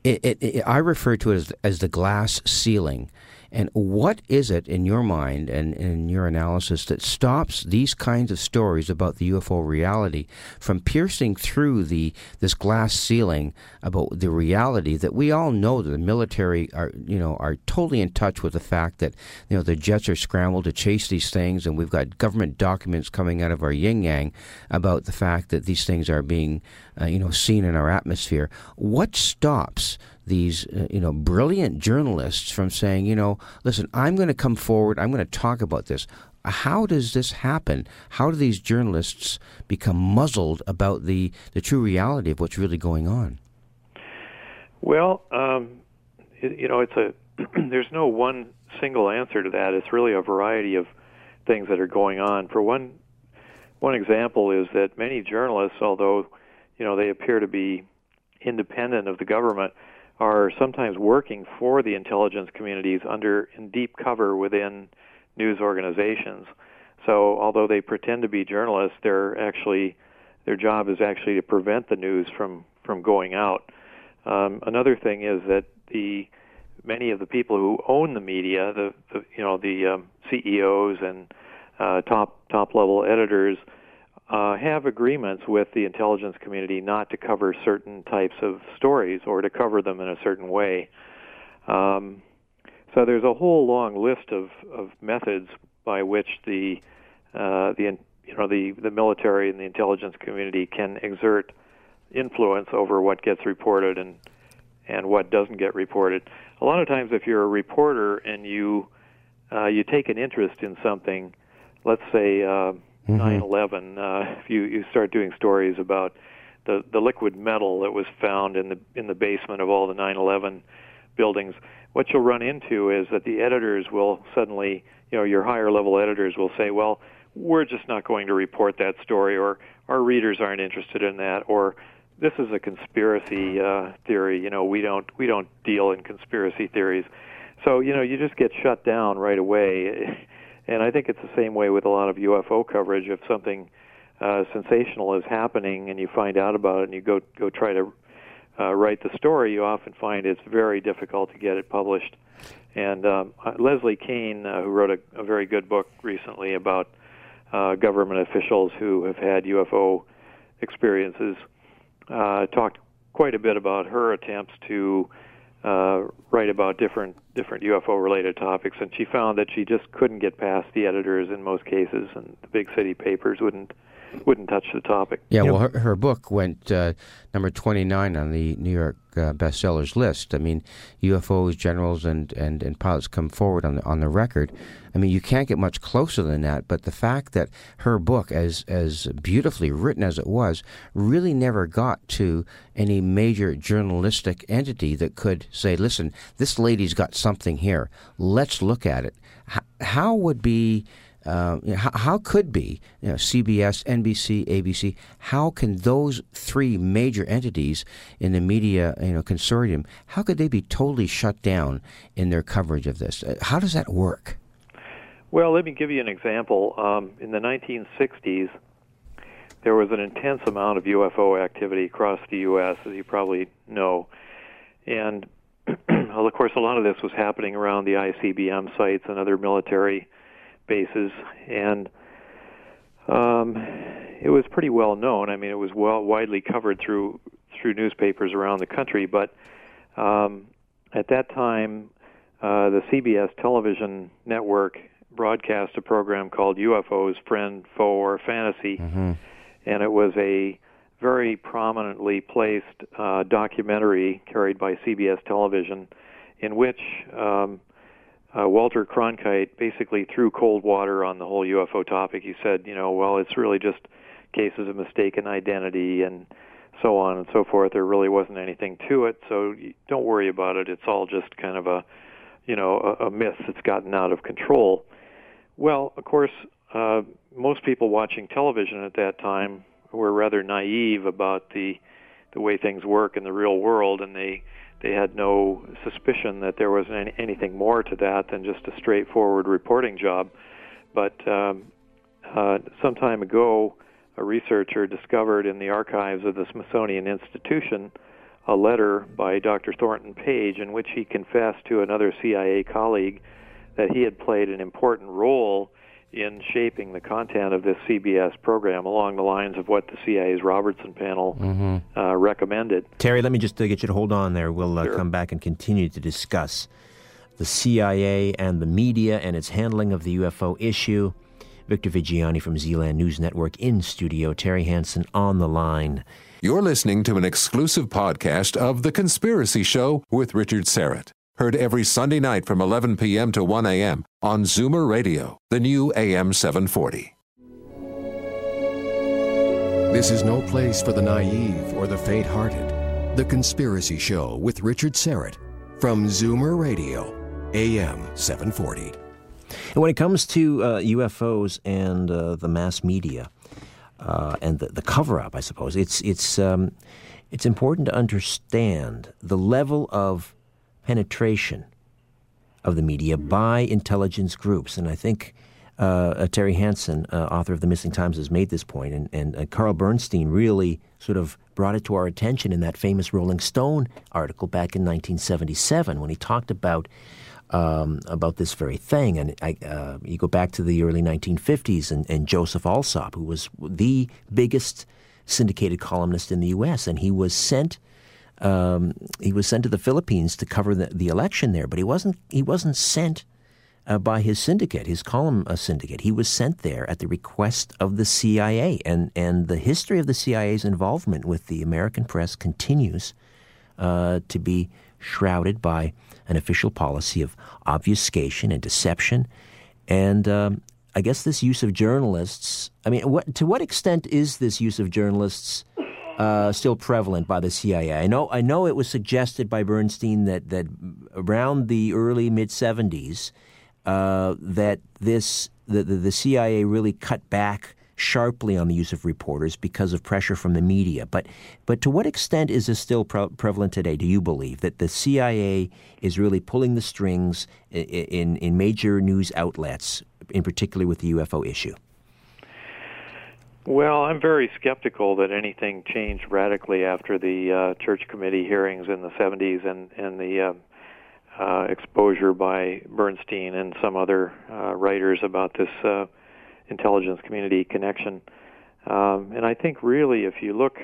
it, it, it, I refer to it as, as the glass ceiling. And what is it in your mind and in your analysis that stops these kinds of stories about the UFO reality from piercing through the this glass ceiling about the reality that we all know that the military are you know are totally in touch with the fact that you know the jets are scrambled to chase these things and we've got government documents coming out of our yin yang about the fact that these things are being uh, you know seen in our atmosphere. What stops these uh, you know brilliant journalists from saying, you know, listen, I'm going to come forward, I'm going to talk about this. How does this happen? How do these journalists become muzzled about the, the true reality of what's really going on? Well, um, it, you know, it's a there's no one single answer to that. It's really a variety of things that are going on. For one, one example is that many journalists, although you know they appear to be independent of the government, are sometimes working for the intelligence communities under in deep cover within news organizations. So although they pretend to be journalists, they're actually their job is actually to prevent the news from from going out. Um, another thing is that the many of the people who own the media, the, the you know the um, CEOs and uh, top top level editors, uh, have agreements with the intelligence community not to cover certain types of stories or to cover them in a certain way. Um, so there's a whole long list of, of methods by which the uh, the you know the the military and the intelligence community can exert influence over what gets reported and and what doesn't get reported. A lot of times, if you're a reporter and you uh, you take an interest in something, let's say uh, mm-hmm. 9/11, uh, if you you start doing stories about the the liquid metal that was found in the in the basement of all the 9/11 buildings, what you'll run into is that the editors will suddenly, you know, your higher level editors will say, well, we're just not going to report that story, or our readers aren't interested in that, or this is a conspiracy uh, theory. You know, we don't we don't deal in conspiracy theories. So you know, you just get shut down right away. And I think it's the same way with a lot of UFO coverage. If something uh, sensational is happening and you find out about it and you go go try to uh, write the story, you often find it's very difficult to get it published. And um, uh, Leslie Kean, uh, who wrote a, a very good book recently about uh, government officials who have had UFO experiences, uh, talked quite a bit about her attempts to uh, write about different different UFO related topics, and she found that she just couldn't get past the editors in most cases, and the big city papers wouldn't wouldn't touch the topic. Yeah, well, her, her book went uh, number 29 on the New York uh, bestsellers list. I mean, UFOs, generals, and, and, and pilots come forward on the, on the record. I mean, you can't get much closer than that, but the fact that her book, as, as beautifully written as it was, really never got to any major journalistic entity that could say, listen, this lady's got something here. Let's look at it. H- how would be uh, you know, how, how, could be you know, CBS, NBC, ABC? How can those three major entities in the media you know consortium? How could they be totally shut down in their coverage of this? Uh, how does that work? Well, let me give you an example. Um, in the 1960s, there was an intense amount of UFO activity across the U.S., as you probably know, and well, of course, a lot of this was happening around the ICBM sites and other military bases, and um, it was pretty well known. I mean, it was well widely covered through through newspapers around the country. But um, at that time, uh, the CBS television network broadcast a program called UFOs Friend, Foe, or Fantasy, mm-hmm. and it was a very prominently placed uh, documentary carried by CBS television, in which um, uh, Walter Cronkite basically threw cold water on the whole UFO topic. He said, you know, well, it's really just cases of mistaken identity and so on and so forth. There really wasn't anything to it, so don't worry about it. It's all just kind of a, you know, a, a myth that's gotten out of control. Well, of course, uh, most people watching television at that time were rather naive about the the way things work in the real world, and they they had no suspicion that there was any, anything more to that than just a straightforward reporting job. But um, uh, some time ago, a researcher discovered in the archives of the Smithsonian Institution a letter by Dr. Thornton Page in which he confessed to another CIA colleague that he had played an important role in shaping the content of this CBS program along the lines of what the CIA's Robertson panel mm-hmm. uh, recommended. Terry, let me just uh, get you to hold on there. We'll uh, sure. come back and continue to discuss the CIA and the media and its handling of the UFO issue. Victor Viggiani from Zealand News Network in studio, Terry Hansen on the line. You're listening to an exclusive podcast of The Conspiracy Show with Richard Syrett. Heard every Sunday night from 11 p.m. to 1 a.m. on Zoomer Radio, the new AM 740. This is no place for the naive or the faint hearted. The Conspiracy Show with Richard Syrett from Zoomer Radio, AM 740. And when it comes to uh, UFOs and uh, the mass media uh, and the, the cover up, I suppose, it's, it's, um, it's important to understand the level of penetration of the media by intelligence groups. And I think uh, uh, Terry Hansen, uh, author of The Missing Times, has made this point, and, and uh, Carl Bernstein really sort of brought it to our attention in that famous Rolling Stone article back in 1977 when he talked about um, about this very thing. And I, uh, you go back to the early 1950s, and, and Joseph Alsop, who was the biggest syndicated columnist in the U.S., and he was sent. Um, he was sent to the Philippines to cover the, the election there, but he wasn't. He wasn't sent uh, by his syndicate, his column uh, syndicate. He was sent there at the request of the CIA, and and the history of the CIA's involvement with the American press continues uh, to be shrouded by an official policy of obfuscation and deception, and. Um, I guess this use of journalists. I mean, what, to what extent is this use of journalists uh, still prevalent by the CIA. I know I know it was suggested by Bernstein that that around the early mid '70s uh, that this the, the, the CIA really cut back sharply on the use of reporters because of pressure from the media. But but to what extent is this still pre- prevalent today? Do you believe that the CIA is really pulling the strings in, in, in major news outlets, in particular with the UFO issue? Well, I'm very skeptical that anything changed radically after the uh, church committee hearings in the 70s and and the uh, uh, exposure by Bernstein and some other uh, writers about this uh, intelligence community connection. Um, and I think really, if you look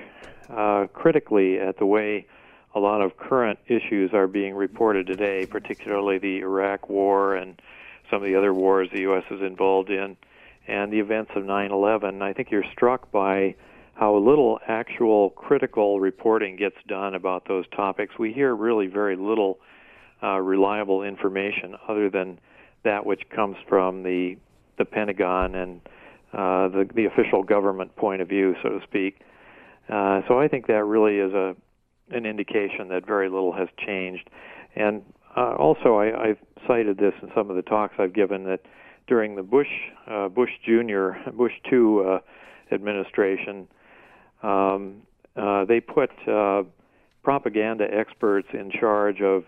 uh, critically at the way a lot of current issues are being reported today, particularly the Iraq War and some of the other wars the U.S. is involved in and the events of 9/11, I think you're struck by how little actual critical reporting gets done about those topics. We hear really very little uh, reliable information other than that which comes from the the Pentagon and uh, the the official government point of view, so to speak. Uh, so I think that really is a an indication that very little has changed. And uh, also, I, I've cited this in some of the talks I've given that during the Bush uh, Bush Junior Bush two uh, administration, um, uh, they put uh, propaganda experts in charge of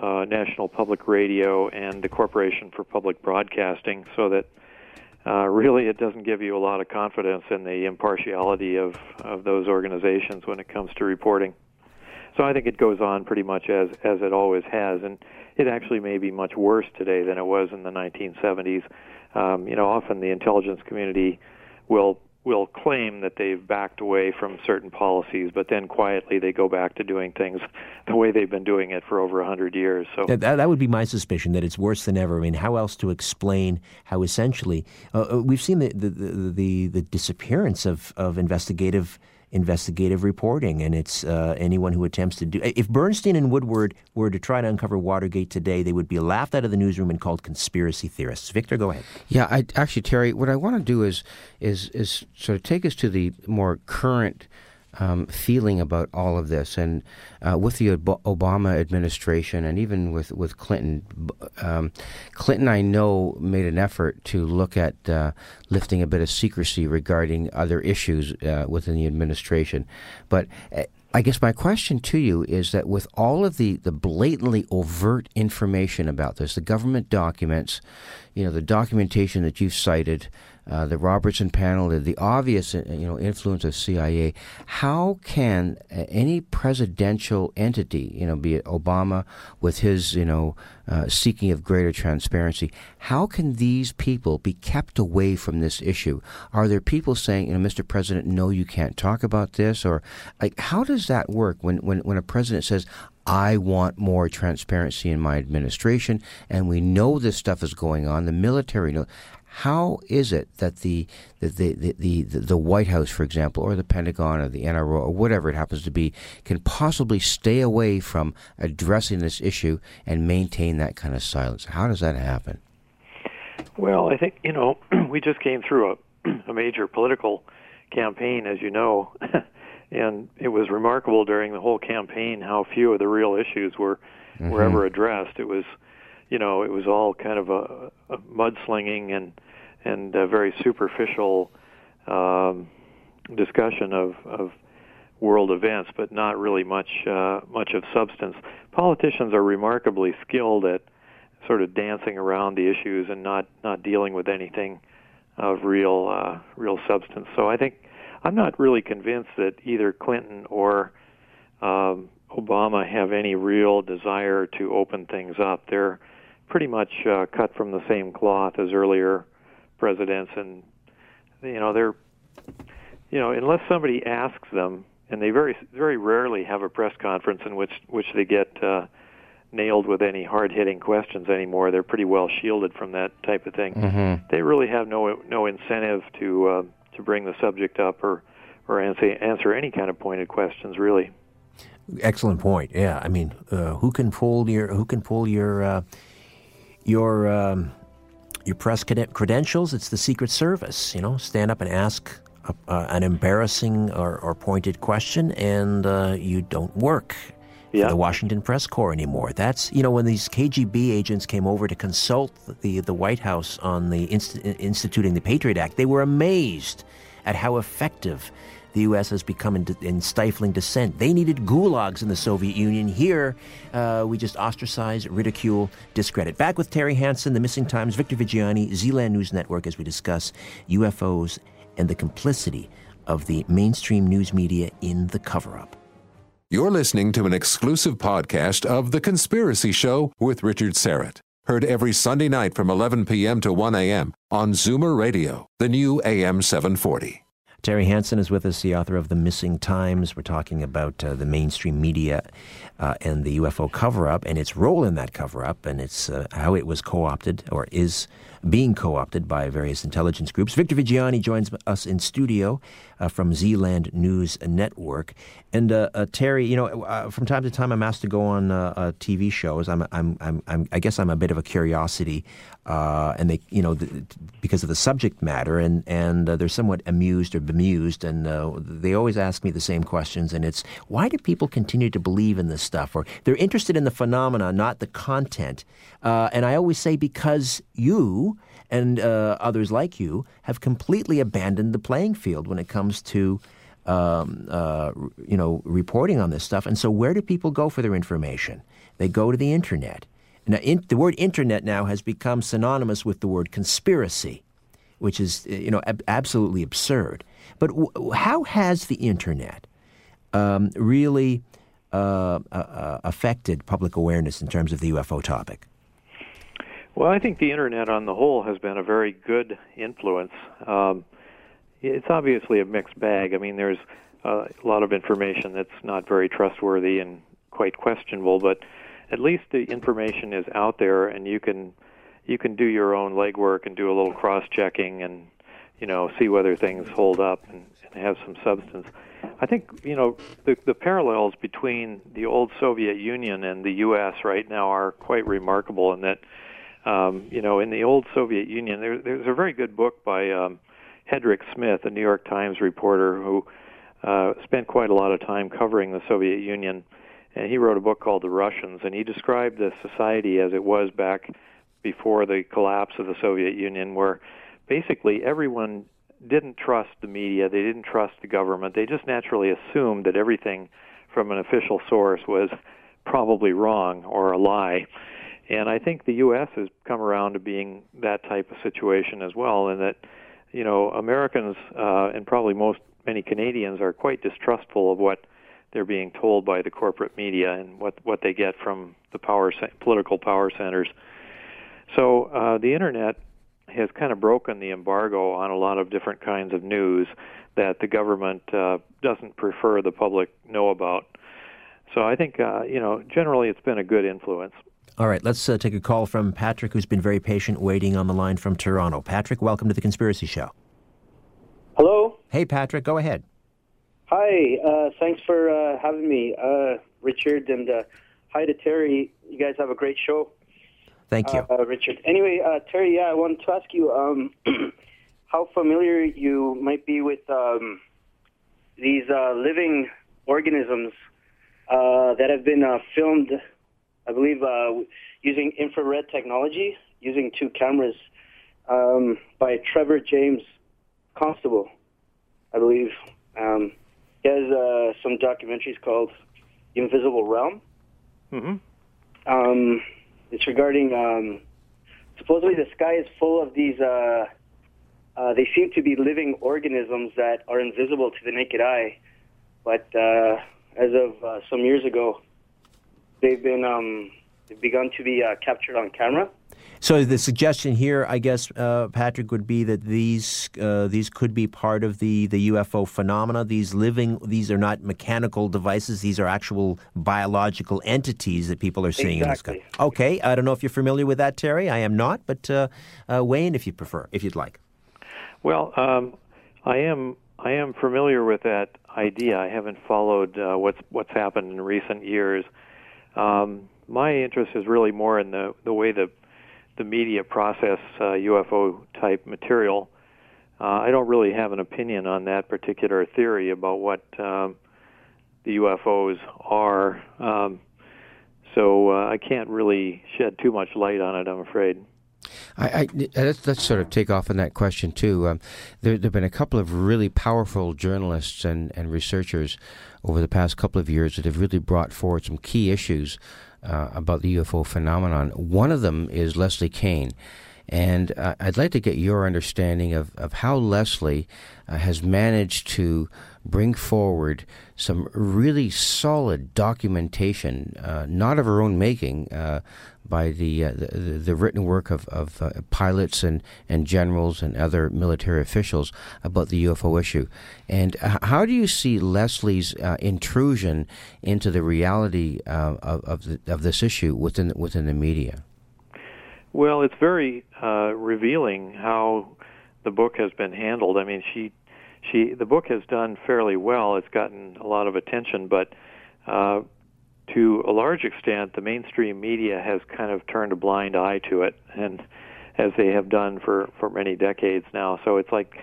uh, National Public Radio and the Corporation for Public Broadcasting, so that uh, really it doesn't give you a lot of confidence in the impartiality of of those organizations when it comes to reporting. So I think it goes on pretty much as as it always has, and it actually may be much worse today than it was in the 1970s. Um, you know, often the intelligence community will will claim that they've backed away from certain policies, but then quietly they go back to doing things the way they've been doing it for over a hundred years. So that, that, would be my suspicion that it's worse than ever. I mean, how else to explain how essentially uh, uh we've seen the the, the the, the disappearance of of investigative investigative reporting, and it's uh, anyone who attempts to do. If Bernstein and Woodward were to try to uncover Watergate today, they would be laughed out of the newsroom and called conspiracy theorists. Victor, go ahead. Yeah, I, actually, Terry, what I want to do is is is sort of take us to the more current um, feeling about all of this. And uh, with the Obama administration and even with, with Clinton, um, Clinton, I know, made an effort to look at uh, lifting a bit of secrecy regarding other issues uh, within the administration. But uh, I guess my question to you is that with all of the, the blatantly overt information about this, the government documents, you know, the documentation that you've cited, uh, the Robertson panel, the, the, obvious uh, you know influence of CIA. How can uh, any presidential entity, you know, be it Obama with his you know uh, seeking of greater transparency, how can these people be kept away from this issue? Are there people saying, you know, Mr. President, no, you can't talk about this, or like how does that work when when when a president says, I want more transparency in my administration, and we know this stuff is going on. The military knows. How is it that the the, the, the, the, White House, for example, or the Pentagon or the NRO or whatever it happens to be, can possibly stay away from addressing this issue and maintain that kind of silence? How does that happen? Well, I think, you know, we just came through a, a major political campaign, as you know, and it was remarkable during the whole campaign how few of the real issues were mm-hmm. were ever addressed. It was, you know, it was all kind of a, a mudslinging and and a very superficial um, discussion of, of world events, but not really much uh, much of substance. Politicians are remarkably skilled at sort of dancing around the issues and not not dealing with anything of real uh, real substance. So I think I'm not really convinced that either Clinton or um, Obama have any real desire to open things up. They're pretty much uh, cut from the same cloth as earlier presidents, and you know they're you know unless somebody asks them, and they very very rarely have a press conference in which which they get uh, nailed with any hard hitting questions anymore. They're pretty well shielded from that type of thing. Mm-hmm. They really have no no incentive to uh, to bring the subject up or or answer answer any kind of pointed questions really. Excellent point. Yeah, I mean, uh, who can pull your who can pull your uh, your um, your press credentials, it's the Secret Service. You know, stand up and ask a, uh, an embarrassing or, or, pointed question, and uh, you don't work yeah. the Washington Press Corps anymore. That's you know when these KGB agents came over to consult the the White House on the inst- instituting the Patriot Act, they were amazed at how effective the U.S. has become in, in, stifling dissent. They needed gulags in the Soviet Union. Here, uh, we just ostracize, ridicule, discredit. Back with Terry Hansen, The Missing Times, Victor Viggiani, Zealand News Network, as we discuss UFOs and the complicity of the mainstream news media in the cover up. You're listening to an exclusive podcast of The Conspiracy Show with Richard Syrett. Heard every Sunday night from 11 p.m. to 1 a.m. on Zoomer Radio, the new AM 740. Terry Hansen is with us, the author of The Missing Times. We're talking about uh, the mainstream media uh, and the UFO cover up and its role in that cover up and it's uh, how it was co opted or is being co opted by various intelligence groups. Victor Viggiani joins us in studio uh, from Zealand News Network. And uh, uh, Terry, you know, uh, from time to time I'm asked to go on TV shows. I'm, I'm, I'm, I'm, i guess I'm a bit of a curiosity, and they, you know, the, because of the subject matter, and and they're somewhat amused or bemused, and they always ask me the same questions, and it's why do people continue to believe in this stuff, or they're interested in the phenomena, not the content. and I always say because you and uh, others like you have completely abandoned the playing field when it comes to um, uh, you know reporting on this stuff. And so, where do people go for their information? They go to the internet. Now, in, the word internet now has become synonymous with the word conspiracy, which is you know ab- absolutely absurd. But w- how has the internet um, really uh, uh, uh affected public awareness in terms of the UFO topic? Well, I think the internet on the whole has been a very good influence. Um, it's obviously a mixed bag. I mean, there's uh, a lot of information that's not very trustworthy and quite questionable, but at least the information is out there, and you can you can do your own legwork and do a little cross checking and you know see whether things hold up and, and have some substance. I think you know the the parallels between the old Soviet Union and the U.S. right now are quite remarkable in that um, you know, in the old Soviet Union, there, there's a very good book by um, Hedrick Smith, a New York Times reporter who uh, spent quite a lot of time covering the Soviet Union. And he wrote a book called The Russians, and he described the society as it was back before the collapse of the Soviet Union, where basically everyone didn't trust the media, they didn't trust the government, they just naturally assumed that everything from an official source was probably wrong or a lie. And I think the U.S. has come around to being that type of situation as well, and that you know Americans uh, and probably most many Canadians are quite distrustful of what they're being told by the corporate media and what what they get from the power political power centers. So uh, the internet has kind of broken the embargo on a lot of different kinds of news that the government uh, doesn't prefer the public know about. So I think uh, you know generally it's been a good influence. All right, let's uh, take a call from Patrick, who's been very patient waiting on the line from Toronto. Patrick, welcome to the Conspiracy Show. Hello. Hey, Patrick, go ahead. Hi. Uh, thanks for uh, having me, uh, Richard, and uh, hi to Terry. You guys have a great show. Thank you, uh, Richard. Anyway, uh, Terry, yeah, I wanted to ask you um, how familiar you might be with um, these living organisms that have been filmed I believe, uh, using infrared technology, using two cameras um, by Trevor James Constable, I believe. Um, he has uh, some documentaries called The Invisible Realm. Mm-hmm. Um, it's regarding um, supposedly the sky is full of these. Uh, uh, they seem to be living organisms that are invisible to the naked eye, but uh, as of uh, some years ago, they've been um, they've begun to be uh, captured on camera. So the suggestion here, I guess, uh, Patrick, would be that these uh, these could be part of the, the UFO phenomena. These living, these are not mechanical devices. These are actual biological entities that people are seeing exactly. in the sky. Okay, I don't know if you're familiar with that, Terry. I am not, but uh, uh Wayne, if you prefer, if you'd like. Well, um, I am I am familiar with that idea. I haven't followed uh, what's what's happened in recent years. Um, my interest is really more in the the way the the media process uh, UFO type material. Uh, I don't really have an opinion on that particular theory about what um, the UFOs are, um, so uh, I can't really shed too much light on it. I'm afraid. I, I, let's, let's, sort of take off on that question too. Um, there, have been a couple of really powerful journalists and, and researchers over the past couple of years that have really brought forward some key issues uh, about the UFO phenomenon. One of them is Leslie Kean. And uh, I'd like to get your understanding of, of how Leslie uh, has managed to bring forward some really solid documentation, uh, not of her own making, uh, by the, uh, the, the written work of, of uh, pilots and, and generals and other military officials about the UFO issue. And how do you see Leslie's uh, intrusion into the reality uh, of of, the, of this issue within within the media? Well, it's very revealing how the book has been handled. I mean, she she the book has done fairly well. It's gotten a lot of attention, but uh, to a large extent, the mainstream media has kind of turned a blind eye to it, and as they have done for for many decades now. So it's like,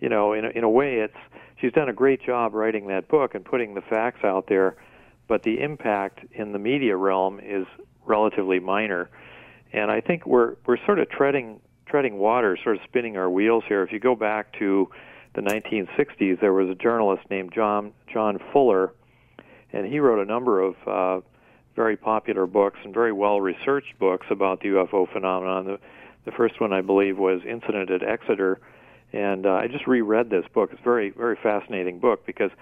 you know, in a, in a way, it's she's done a great job writing that book and putting the facts out there, but the impact in the media realm is relatively minor. And I think we're we're sort of treading treading water, sort of spinning our wheels here. If you go back to the 1960s, there was a journalist named John John Fuller and he wrote a number of uh, very popular books and very well researched books about the UFO phenomenon. The, the first one, I believe, was Incident at Exeter, and uh, I just reread this book. It's a very, very fascinating book because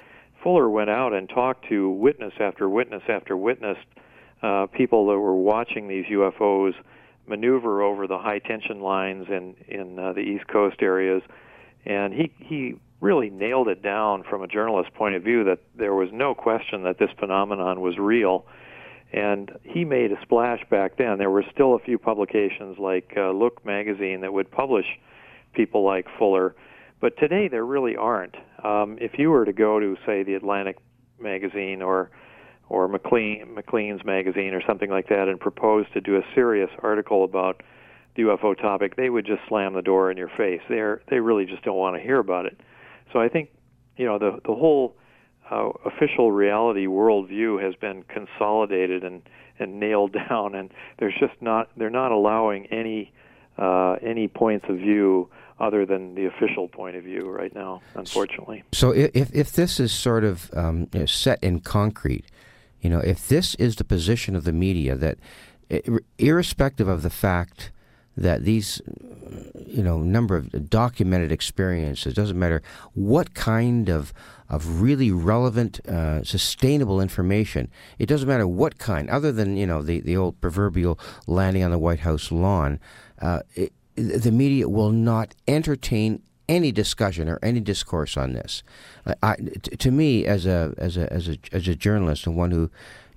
Fuller went out and talked to witness after witness after witness, uh, people that were watching these UFOs maneuver over the high tension lines in in uh, the East Coast areas, and he he really nailed it down from a journalist's point of view that there was no question that this phenomenon was real. And he made a splash back then. There were still a few publications like uh, Look magazine that would publish people like Fuller, but today there really aren't. Um, if you were to go to, say, the Atlantic magazine or or Maclean, Maclean's magazine or something like that and propose to do a serious article about the UFO topic, they would just slam the door in your face. They're they really just don't want to hear about it. So I think you know the the whole uh, official reality worldview has been consolidated and and nailed down, and there's just not they're not allowing any uh, any points of view other than the official point of view right now, unfortunately. So if if this is sort of um, you know, set in concrete, you know, if this is the position of the media that, irrespective of the fact that these you know number of documented experiences doesn't matter what kind of of really relevant uh, sustainable information it doesn't matter what kind other than you know the, the old proverbial landing on the white house lawn uh, it, the media will not entertain any discussion or any discourse on this. I, to me, as a as a as a as a journalist and one who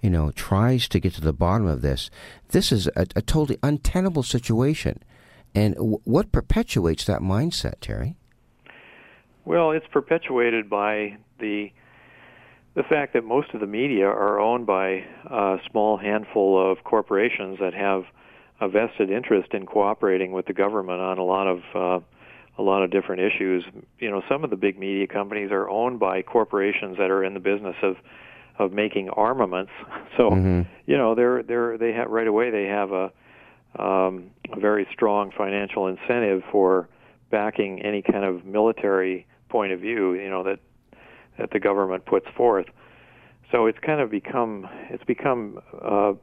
you know, tries to get to the bottom of this, this is a, a totally untenable situation. And w- what perpetuates that mindset, Terry? Well, it's perpetuated by the the fact that most of the media are owned by a small handful of corporations that have a vested interest in cooperating with the government on a lot of uh, a lot of different issues. You know, some of the big media companies are owned by corporations that are in the business of of making armaments. So, mm-hmm. you know, they're they're they have right away they have a um, a very strong financial incentive for backing any kind of military point of view. You know that that the government puts forth. So it's kind of become it's become uh,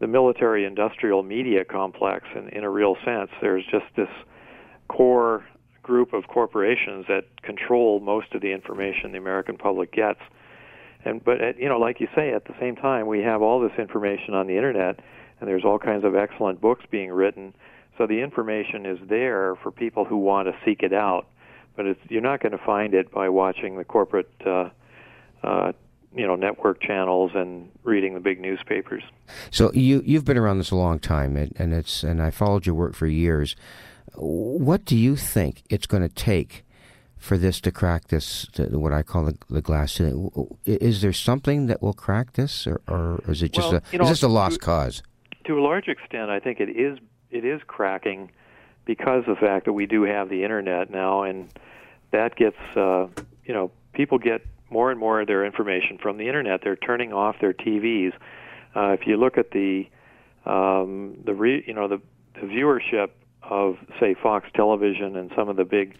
the military-industrial media complex in, in a real sense. There's just this core group of corporations that control most of the information the American public gets. And but uh, you know, like you say, at the same time, we have all this information on the internet, and there's all kinds of excellent books being written. So the information is there for people who want to seek it out but it's, you're not going to find it by watching the corporate, uh, uh, you know, network channels and reading the big newspapers. So you you've been around this a long time, and, and it's and I followed your work for years. What do you think it's going to take for this to crack this, to what I call the, the glass ceiling? Is there something that will crack this, or, or is it just well, a know, is this a lost to, cause? To a large extent, I think it is it is cracking because of the fact that we do have the internet now, and that gets uh, you know people get more and more of their information from the internet. They're turning off their TVs. Uh, if you look at the um, the re, you know the, the viewership of say Fox Television and some of the big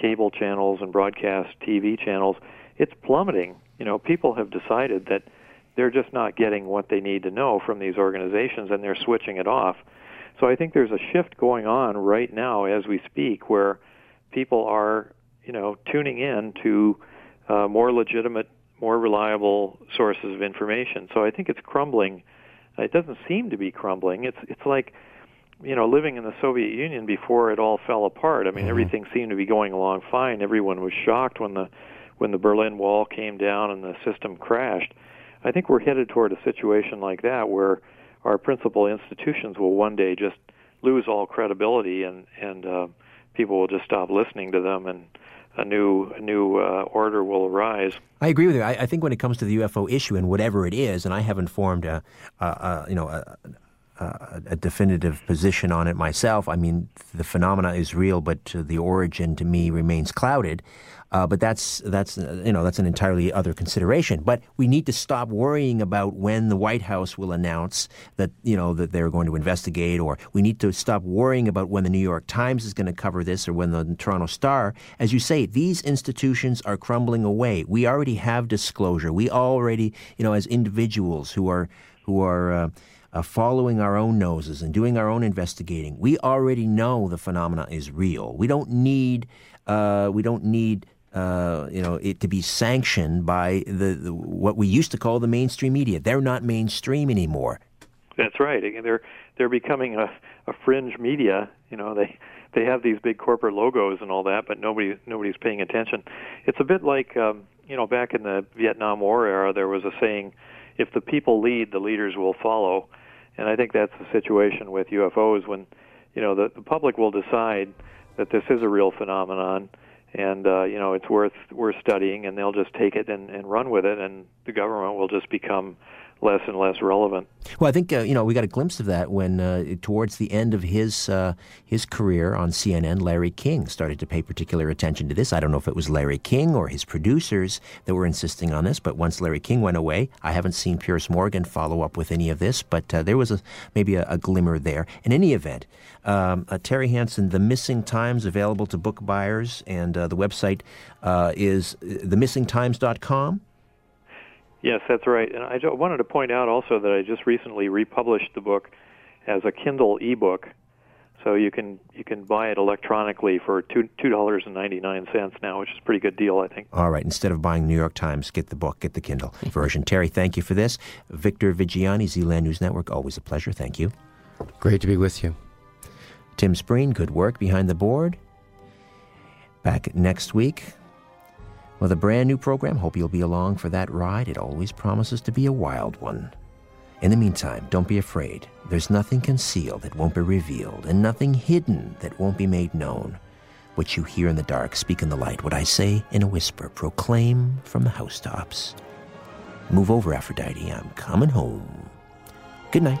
cable channels and broadcast TV channels, it's plummeting. You know, people have decided that they're just not getting what they need to know from these organizations, and they're switching it off. So I think there's a shift going on right now as we speak, where people are you know, tuning in to uh, more legitimate, more reliable sources of information. So I think it's crumbling. It doesn't seem to be crumbling. It's it's like you know living in the Soviet Union before it all fell apart. I mean, mm-hmm. everything seemed to be going along fine. Everyone was shocked when the when the Berlin Wall came down and the system crashed. I think we're headed toward a situation like that where our principal institutions will one day just lose all credibility and and uh, people will just stop listening to them and a new a new uh, order will arise. I agree with you. I, I, think when it comes to the UFO issue and whatever it is, and I haven't formed a, a, a you know a, a, definitive position on it myself. I mean, the phenomena is real, but the origin to me remains clouded. Uh, but that's that's uh, you know that's an entirely other consideration. But we need to stop worrying about when the White House will announce that you know that they're going to investigate, or we need to stop worrying about when the New York Times is going to cover this, or when the Toronto Star. As you say, these institutions are crumbling away. We already have disclosure. We already you know as individuals who are who are. Uh, uh, following our own noses and doing our own investigating, we already know the phenomena is real. We don't need uh, we don't need uh, you know, it to be sanctioned by the, the, what we used to call the mainstream media. They're not mainstream anymore. That's right. They're they're becoming a, a fringe media. You know, they they have these big corporate logos and all that, but nobody nobody's paying attention. It's a bit like um, you know, back in the Vietnam War era, there was a saying, "If the people lead, the leaders will follow." And I think that's the situation with UFOs when you know the, the public will decide that this is a real phenomenon and uh, you know it's worth worth studying, and they'll just take it and, and run with it, and the government will just become less and less relevant. Well, I think uh, you know we got a glimpse of that when uh, towards the end of his uh, his career on CNN, Larry King started to pay particular attention to this. I don't know if it was Larry King or his producers that were insisting on this, but once Larry King went away, I haven't seen Piers Morgan follow up with any of this. But uh, there was a, maybe a, a, glimmer there. In any event, um, uh, Terry Hansen, The Missing Times, available to book buyers, and uh, the website is themissingtimes.com. Yes, that's right. And I wanted to point out also that I just recently republished the book as a Kindle ebook, so you can you can buy it electronically for two two dollars and ninety nine cents now, which is a pretty good deal, I think. All right, instead of buying New York Times, get the book, get the Kindle version. Terry, thank you for this. Victor Viggiani, Zealand News Network, always a pleasure. Thank you. Great to be with you. Tim Spreen, good work behind the board. Back next week with a brand new program. Hope you'll be along for that ride. It always promises to be a wild one. In the meantime, don't be afraid. There's nothing concealed that won't be revealed, and nothing hidden that won't be made known. What you hear in the dark, speak in the light. What I say in a whisper, proclaim from the housetops. Move over, Aphrodite. I'm coming home. Good night.